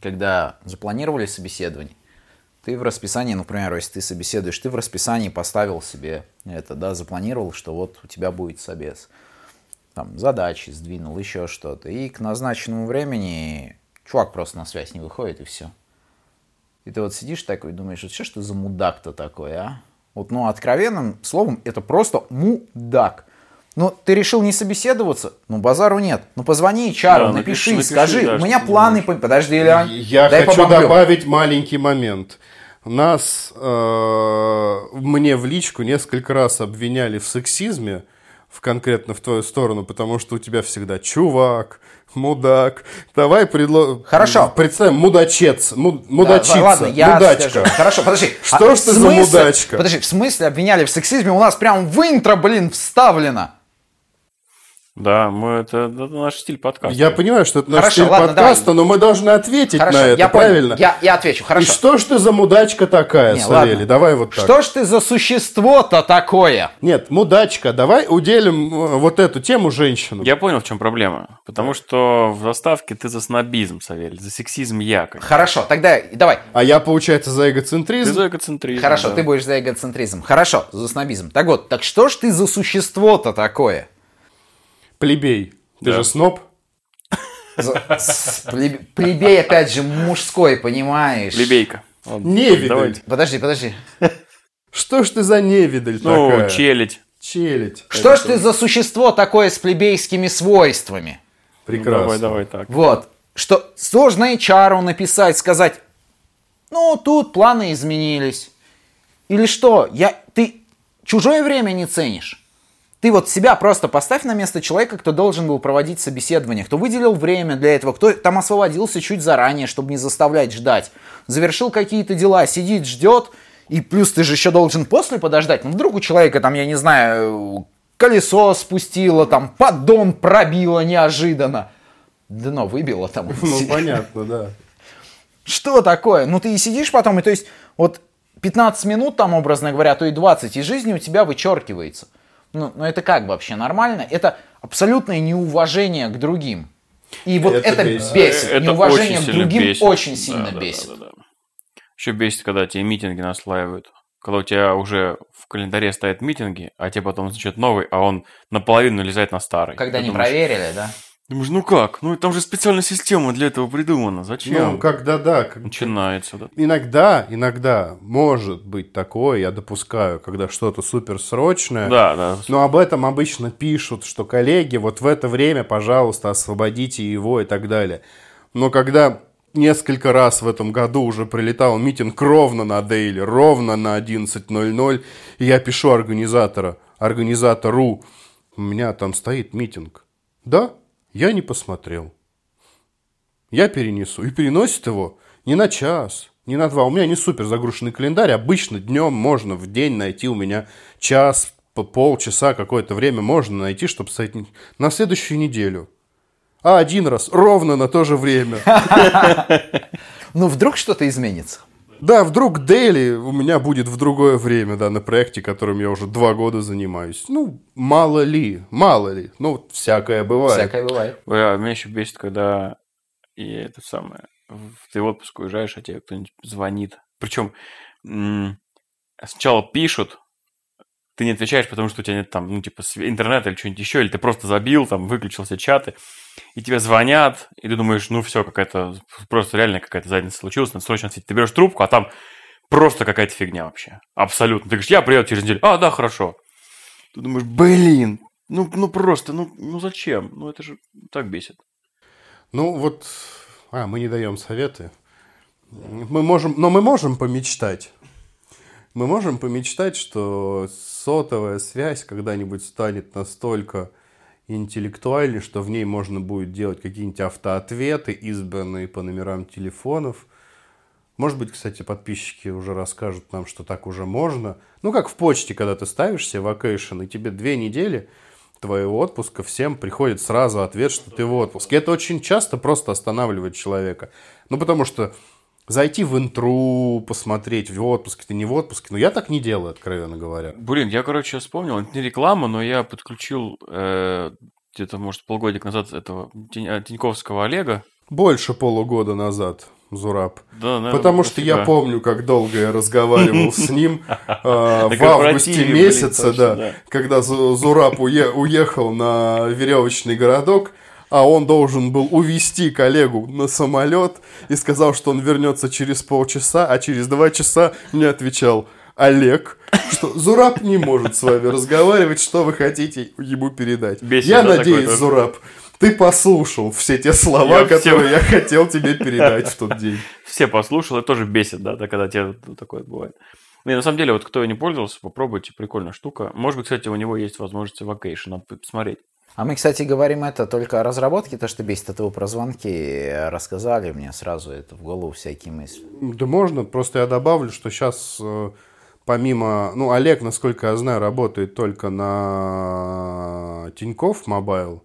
когда запланировали собеседование, ты в расписании, например, если ты собеседуешь, ты в расписании поставил себе это, да, запланировал, что вот у тебя будет собес там, задачи сдвинул, еще что-то. И к назначенному времени чувак просто на связь не выходит, и все. И ты вот сидишь такой и думаешь, вот что ж ты за мудак-то такой, а? Вот, ну, откровенным словом, это просто мудак. Ну, ты решил не собеседоваться? Ну, базару нет. Ну, позвони Чару, да, напиши, напиши, скажи, да, у меня планы... По... Подожди, Илья. Я дай хочу побомблю. добавить маленький момент. Нас, э, мне в личку несколько раз обвиняли в сексизме, в конкретно в твою сторону, потому что у тебя всегда чувак, мудак. Давай предло... Хорошо. Представим, мудачец, мудачица, да, ладно, я мудачка. Скажу. Хорошо, подожди. Что а ж ты за мудачка? Подожди, в смысле обвиняли в сексизме? У нас прям в интро, блин, вставлено. Да, мы это, это наш стиль подкаста. Я понимаю, что это наш Хорошо, стиль ладно, подкаста, давай. но мы должны ответить Хорошо, на это, я понял. правильно? Я, я отвечу, И хорошо. что ж ты за мудачка такая, Не, Савелий? ладно. Давай вот так. Что ж ты за существо-то такое? Нет, мудачка, давай уделим э, вот эту тему женщину. Я понял, в чем проблема. Потому что в заставке ты за снобизм, Савелий, за сексизм я, конечно. Хорошо, тогда давай. А я, получается, за Ты эгоцентризм. за эгоцентризм. Хорошо, да. ты будешь за эгоцентризм. Хорошо, за снобизм. Так вот, так что ж ты за существо-то такое? Плебей. Ты Да. же сноб? Плебей, опять же, мужской, понимаешь? Плебейка. Невидаль. давайте. Подожди, подожди. Что ж ты за невидаль Ну, такая? челядь. Челядь. Что ж ты за существо такое с плебейскими свойствами? Прекрасно. Ну, давай, давай так. Вот. Что сложно HR написать, сказать, ну, тут планы изменились. Или что, я, ты чужое время не ценишь? Ты вот себя просто поставь на место человека, кто должен был проводить собеседование, кто выделил время для этого, кто там освободился чуть заранее, чтобы не заставлять ждать, завершил какие-то дела, сидит, ждет, и плюс ты же еще должен после подождать. Ну, вдруг у человека там, я не знаю, колесо спустило, там, поддон пробило неожиданно. Дно выбило там. Ну, понятно, да. Что такое? Ну ты и сидишь потом, и то есть вот 15 минут там, образно говоря, а то и 20, из жизни у тебя вычеркивается. Ну, ну это как вообще нормально? Это абсолютное неуважение к другим. И вот Это это, бесит. бесит. Это Неуважение очень к другим бесит. очень Да, сильно да, бесит. да, да, да. Еще бесит, когда тебе митинги наслаивают. Когда у тебя уже в календаре стоят митинги, а тебе потом значит новый, а он наполовину лезает на старый. Когда Ты не думаешь, проверили, да? Думаешь, ну как? Ну там же специальная система для этого придумана. Зачем? Ну, когда да. как- Начинается. Да. Иногда, иногда может быть такое, я допускаю, когда что-то суперсрочное. да, да. Но об этом обычно пишут, что коллеги, вот в это время, пожалуйста, освободите его и так далее. Но когда несколько раз в этом году уже прилетал митинг ровно на Дейли, ровно на 11.00, и я пишу организатора, организатору, у меня там стоит митинг. Да, я не посмотрел. Я перенесу. И переносит его не на час, не на два. У меня не супер загруженный календарь. Обычно днем можно в день найти у меня час, по- полчаса, какое-то время можно найти, чтобы стоять на следующую неделю. А один раз, ровно на то же время. Ну вдруг что-то изменится. Да, вдруг Дейли у меня будет в другое время, да, на проекте, которым я уже два года занимаюсь. Ну, мало ли, мало ли. Ну, всякое бывает. Всякое бывает. Ой, а меня еще бесит, когда и это самое, ты в отпуск уезжаешь, а тебе кто-нибудь звонит. Причем сначала пишут, ты не отвечаешь, потому что у тебя нет там, ну, типа, интернета или что-нибудь еще, или ты просто забил, там, выключил все чаты, и тебе звонят, и ты думаешь, ну, все, какая-то, просто реально какая-то задница случилась, надо срочно ответить. Ты берешь трубку, а там просто какая-то фигня вообще. Абсолютно. Ты говоришь, я приеду через неделю. А, да, хорошо. Ты думаешь, блин, ну, ну просто, ну, ну зачем? Ну, это же так бесит. Ну вот, а, мы не даем советы. Мы можем, но мы можем помечтать. Мы можем помечтать, что сотовая связь когда-нибудь станет настолько интеллектуальной, что в ней можно будет делать какие-нибудь автоответы, избранные по номерам телефонов. Может быть, кстати, подписчики уже расскажут нам, что так уже можно. Ну, как в почте, когда ты ставишь себе вакейшн, и тебе две недели твоего отпуска всем приходит сразу ответ, что ты в отпуске. Это очень часто просто останавливает человека. Ну, потому что зайти в интру, посмотреть, в отпуске ты не в отпуске. Но я так не делаю, откровенно говоря. Блин, я, короче, вспомнил, это не реклама, но я подключил э, где-то, может, полгодика назад этого Тинь- э, Тиньковского Олега. Больше полугода назад, Зураб. Да, наверное, Потому что я помню, как долго я разговаривал с ним э, в августе месяце, да, да. когда Зу- Зураб уе- уехал на веревочный городок, а он должен был увезти коллегу на самолет и сказал, что он вернется через полчаса, а через два часа мне отвечал Олег, что Зураб не может с вами разговаривать, что вы хотите ему передать. Бесит, я да, надеюсь, тоже? Зураб, ты послушал все те слова, Я которые я хотел тебе передать в тот день. Все послушал, это тоже бесит, да, да, когда тебе такое бывает. Не, на самом деле, вот кто не пользовался, попробуйте, прикольная штука. Может быть, кстати, у него есть возможность vacation, надо посмотреть. А мы, кстати, говорим это только о разработке, то, что бесит, это вы про звонки рассказали, мне сразу это в голову всякие мысли. Да можно, просто я добавлю, что сейчас помимо, ну, Олег, насколько я знаю, работает только на Тинькофф Мобайл,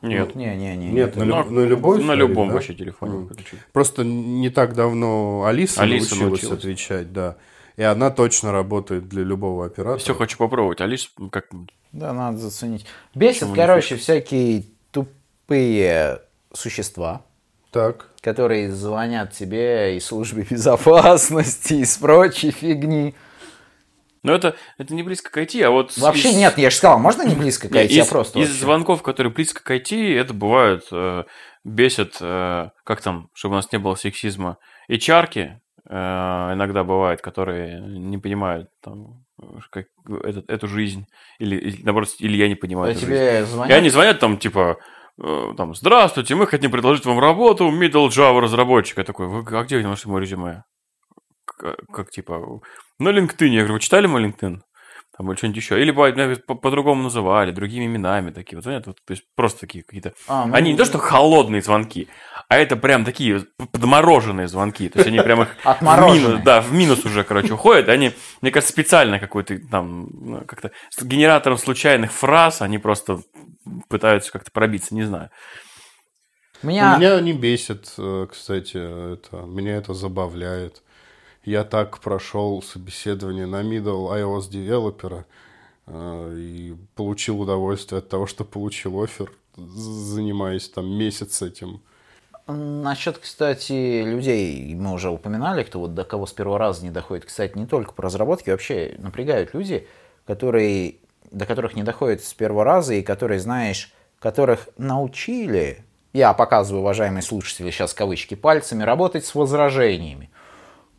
Нет. Не, не, не. Нет, на, Ну, люб- на любой На любом да? вообще телефоне. Подключить. Просто не так давно Алиса, Алиса научилась, научилась. отвечать, да. И она точно работает для любого оператора. Все хочу попробовать. Алис, как Да, надо заценить. Бесит, Почему короче, всякие тупые существа, Так. которые звонят тебе из службы безопасности, из прочей фигни. Ну, это, это не близко к IT, а вот... с- Вообще из- нет, я же сказал, можно не близко к IT, а из, просто из вообще. звонков, которые близко к IT, это бывают, э, бесит, э, как там, чтобы у нас не было сексизма, э, иногда бывают, которые не понимают там, как, этот- эту жизнь, или, или, наоборот, или я не понимаю А эту жизнь. тебе И звонят? они звонят там, типа, э, там, здравствуйте, мы хотим предложить вам работу middle Java разработчика. Я такой, вы, а где вы нашли мое резюме? Как, как, типа, на LinkedIn. Я говорю, вы читали мой LinkedIn? Там или что-нибудь еще. Или меня по- по-другому называли, другими именами такие. Вот звонят, вот, то есть просто такие какие-то... А, ну, Они не то, что холодные звонки, а это прям такие подмороженные звонки. То есть они прям их в минус, да, в минус уже, короче, уходят. Они, мне кажется, специально какой-то там, ну, как-то с генератором случайных фраз, они просто пытаются как-то пробиться, не знаю. Меня... Меня не бесит, э, кстати, это. Меня это забавляет. Я так прошел собеседование на middle iOS девелопера э, и получил удовольствие от того, что получил офер, занимаясь там месяц этим. Насчет, кстати, людей, мы уже упоминали, кто вот до кого с первого раза не доходит. Кстати, не только по разработке, вообще напрягают люди, которые, до которых не доходит с первого раза и которые, знаешь, которых научили, я показываю, уважаемые слушатели, сейчас кавычки пальцами, работать с возражениями.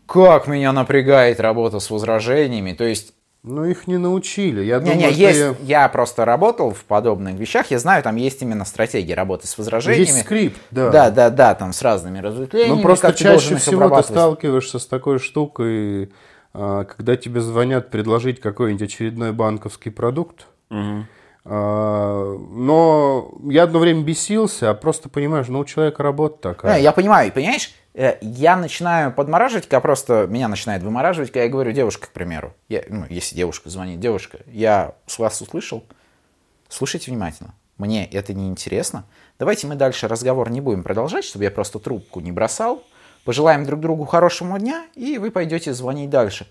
Как меня напрягает работа с возражениями. То есть Но их не научили. Я Не, думаю, не, что есть. я- Я просто работал в подобных вещах. Я знаю, там есть именно стратегия работы с возражениями. Есть скрипт, да. Да, да, да, там с разными разветвлениями. Ну, просто ты чаще их всего ты сталкиваешься с такой штукой, а, когда тебе звонят предложить какой-нибудь очередной банковский продукт. А, Но я одно время бесился, а просто понимаешь, ну у человека работа такая. Не, я понимаю, понимаешь, я начинаю подмораживать, когда просто меня начинает вымораживать, когда я говорю девушка, к примеру. Я, ну, если девушка звонит, девушка, я с вас услышал, слушайте внимательно. Мне это не интересно. Давайте мы дальше разговор не будем продолжать, чтобы я просто трубку не бросал. Пожелаем друг другу хорошего дня, и вы пойдете звонить дальше.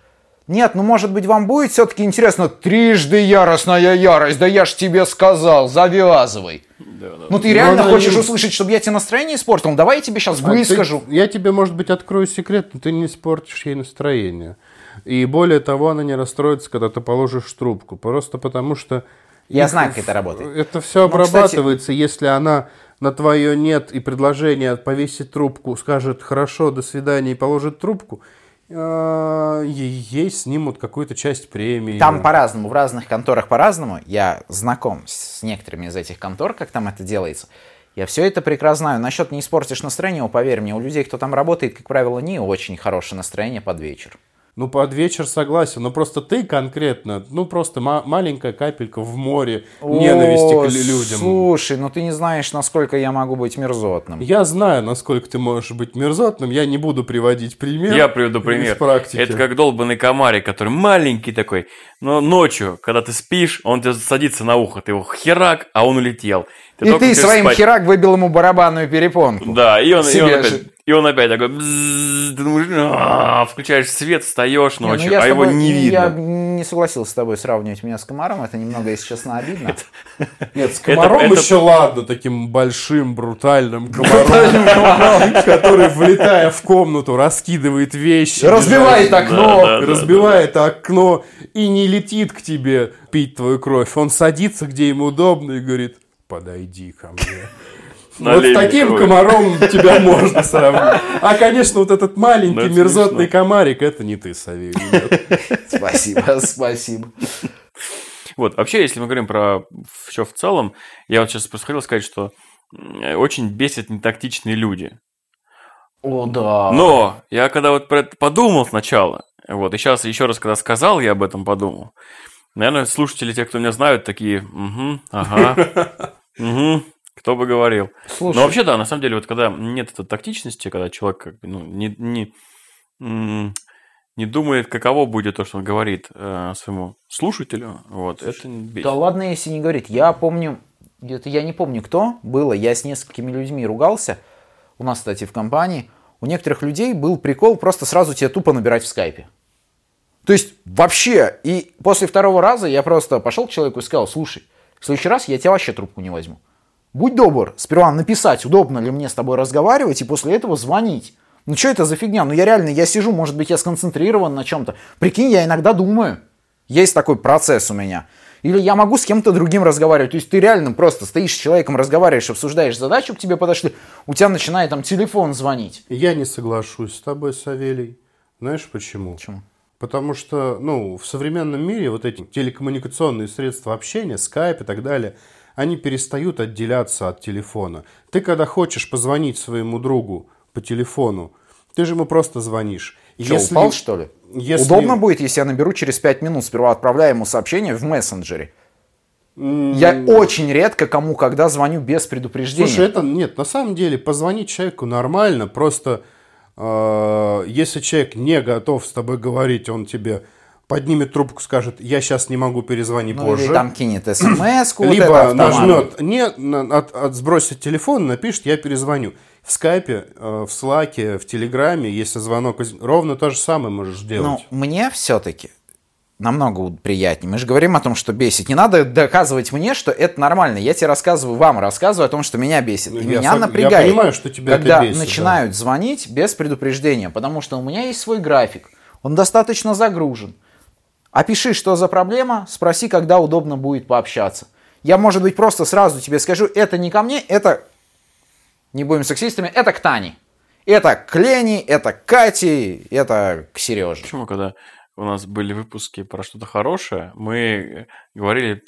Нет, ну может быть вам будет все-таки интересно. Трижды яростная ярость, да я ж тебе сказал, завязывай. Да, да. Ну ты реально она хочешь не- услышать, чтобы я тебе настроение испортил? Ну, давай я тебе сейчас А ты- выскажу. я тебе, может быть, открою секрет, но ты не испортишь ей настроение. И более того, она не расстроится, когда ты положишь трубку. Просто потому что... Я их- знаю, как это работает. Это все Ну, кстати- обрабатывается, если она на твое нет и предложение повесить трубку, скажет хорошо, до свидания и положит трубку, а, е- ей снимут какую-то часть премии. Там по-разному, в разных конторах по-разному. Я знаком с некоторыми из этих контор, как там это делается. Я все это прекрасно знаю. Насчет не испортишь настроение, поверь мне, у людей, кто там работает, как правило, не очень хорошее настроение под вечер. Ну, под вечер согласен, но просто ты конкретно, ну, просто ма- маленькая капелька в море ненависти О, к лю- людям. Слушай, ну ты не знаешь, насколько я могу быть мерзотным. Я знаю, насколько ты можешь быть мерзотным, я не буду приводить пример. Я приведу из пример. практики. Это как долбанный комарик, который маленький такой, но ночью, когда ты спишь, он тебе садится на ухо, ты его херак, а он улетел. И только ты своим спать. херак выбил ему барабанную перепонку. Да, и он, и он опять, и он опять такой, ты думаешь, «А-а-а», включаешь свет, встаешь Не, ну ночью, я с а его тобой- не видно. Я не согласился с тобой сравнивать меня с комаром, это немного, если честно, обидно. Нет, с комаром это- еще ладно, таким большим, брутальным комаром, который, влетая в комнату, раскидывает вещи. Разбивает окно. Разбивает окно и не летит к тебе пить твою кровь. Он садится, где ему удобно, и говорит, подойди ко мне. Вот с таким комаром тебя можно сравнить. А, конечно, вот этот Ну, маленький это мерзотный комарик, это не ты, Савелий. Спасибо, спасибо. Вот, вообще, если мы говорим про все в целом, я вот сейчас просто хотел сказать, что очень бесят нетактичные люди. О, да. Но я когда вот про это подумал сначала, вот, и сейчас еще раз, когда сказал, я об этом подумал, наверное, слушатели, те, кто меня знают, такие, угу, ага, угу, кто бы говорил. Слушай, Но вообще, да, на самом деле, вот когда нет этой тактичности, когда человек как бы, ну, не, не, не думает, каково будет то, что он говорит э, своему слушателю, вот, это бесит. да ладно, если не говорить. Я помню, где-то я не помню кто было, я с несколькими людьми ругался, у нас, кстати, в компании, у некоторых людей был прикол просто сразу тебе тупо набирать в скайпе. То есть вообще, и после второго раза я просто пошел к человеку и сказал, слушай, в следующий раз я тебя вообще трубку не возьму. Будь добр, сперва написать, удобно ли мне с тобой разговаривать, и после этого звонить. Ну что это за фигня? Ну я реально, я сижу, может быть, я сконцентрирован на чем-то. Прикинь, я иногда думаю. Есть такой процесс у меня. Или я могу с кем-то другим разговаривать. То есть ты реально просто стоишь с человеком, разговариваешь, обсуждаешь задачу, к тебе подошли, у тебя начинает там телефон звонить. Я не соглашусь с тобой, Савелий. Знаешь почему? Почему? Потому что, ну, в современном мире вот эти телекоммуникационные средства общения, скайп и так далее, они перестают отделяться от телефона. Ты, когда хочешь позвонить своему другу по телефону, ты же ему просто звонишь. Что, если, упал, что ли? Если... Удобно будет, если я наберу через 5 минут, сперва отправляю ему сообщение в мессенджере. Я очень редко кому когда звоню без предупреждения. Слушай, это нет, на самом деле позвонить человеку нормально, просто если человек не готов с тобой говорить, он тебе поднимет трубку, скажет, я сейчас не могу, перезвони ну, позже. Или там кинет смс Либо нажмет, не, от, от, сбросит телефон, напишет, я перезвоню. В скайпе, э, в слаке, в телеграме, если звонок, ровно то же самое можешь делать. Ну, мне все-таки намного приятнее. Мы же говорим о том, что бесит. Не надо доказывать мне, что это нормально. Я тебе рассказываю, вам рассказываю о том, что меня бесит. И я меня сам, напрягает, я понимаю, что тебя когда это бесит, начинают да. звонить без предупреждения, потому что у меня есть свой график. Он достаточно загружен. Опиши, что за проблема, спроси, когда удобно будет пообщаться. Я, может быть, просто сразу тебе скажу, это не ко мне, это, не будем сексистами, это к Тане. Это к Лене, это к Кате, это к Сереже. Почему, когда у нас были выпуски про что-то хорошее, мы говорили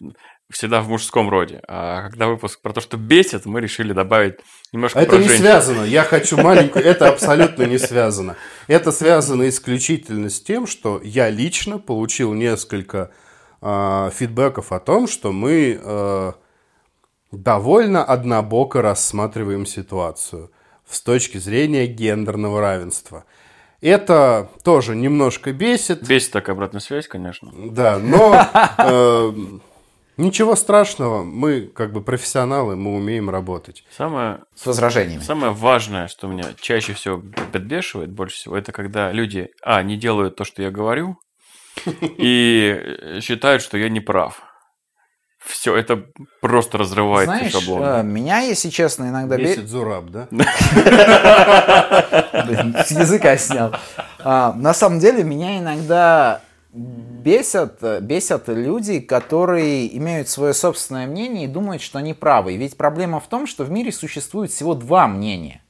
всегда в мужском роде. А когда выпуск про то, что бесит, мы решили добавить немножко Это не женщин. связано. Я хочу маленькую... Это абсолютно не связано. Это связано исключительно с тем, что я лично получил несколько э, фидбэков о том, что мы э, довольно однобоко рассматриваем ситуацию с точки зрения гендерного равенства. Это тоже немножко бесит. Бесит так обратная связь, конечно. Да, но э, Ничего страшного, мы как бы профессионалы, мы умеем работать. Самое, С возражениями. Самое важное, что меня чаще всего подбешивает, больше всего, это когда люди, а, не делают то, что я говорю, и считают, что я не прав. Все, это просто разрывает Знаешь, шаблон. Э, меня, если честно, иногда... Бесит Зураб, да? С языка снял. А, на самом деле, меня иногда бесят, бесят люди, которые имеют свое собственное мнение и думают, что они правы. Ведь проблема в том, что в мире существует всего два мнения.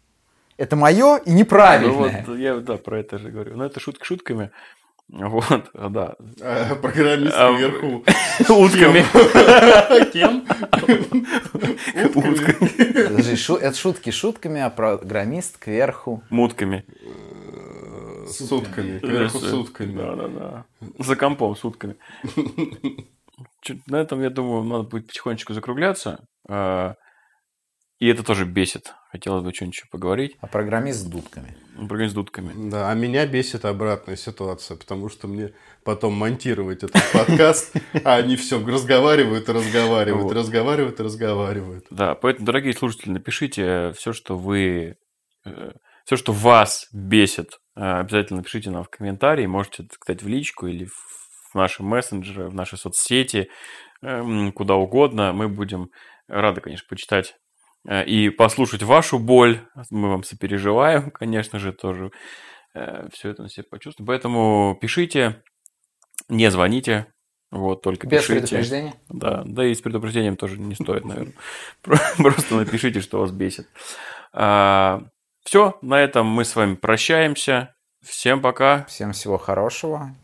Это мое и неправильное. Ну, вот, я да, про это же говорю. Но это шутки шутками. Вот, да. А, программист а, вверху. Утками. Кем? Утками. Это шутки шутками, а программист кверху. Мутками. Сутками. Кверху сутками. Да, да, да. За компом сутками. На этом, я думаю, надо будет потихонечку закругляться. И это тоже бесит. Хотелось бы что-нибудь поговорить. А программист с дудками. Программист с дудками. Да, а меня бесит обратная ситуация, потому что мне потом монтировать этот подкаст, а они все разговаривают и разговаривают, разговаривают и разговаривают. Да, поэтому, дорогие слушатели, напишите все, что вы э, все, что вас бесит, э, обязательно напишите нам в комментарии. Можете, кстати, в личку или в наши мессенджеры, в наши соцсети, эм, куда угодно. Мы будем рады, конечно, почитать э, и послушать вашу боль. Мы вам сопереживаем, конечно же, тоже э, все это на себе почувствуем. Поэтому пишите, не звоните, вот, только Без пишите. предупреждения? Да, да и с предупреждением тоже не стоит, наверное. Просто напишите, что вас бесит. А, все, на этом мы с вами прощаемся. Всем пока. Всем всего хорошего.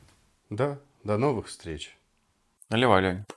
Да, до новых встреч. Наливай, Лень.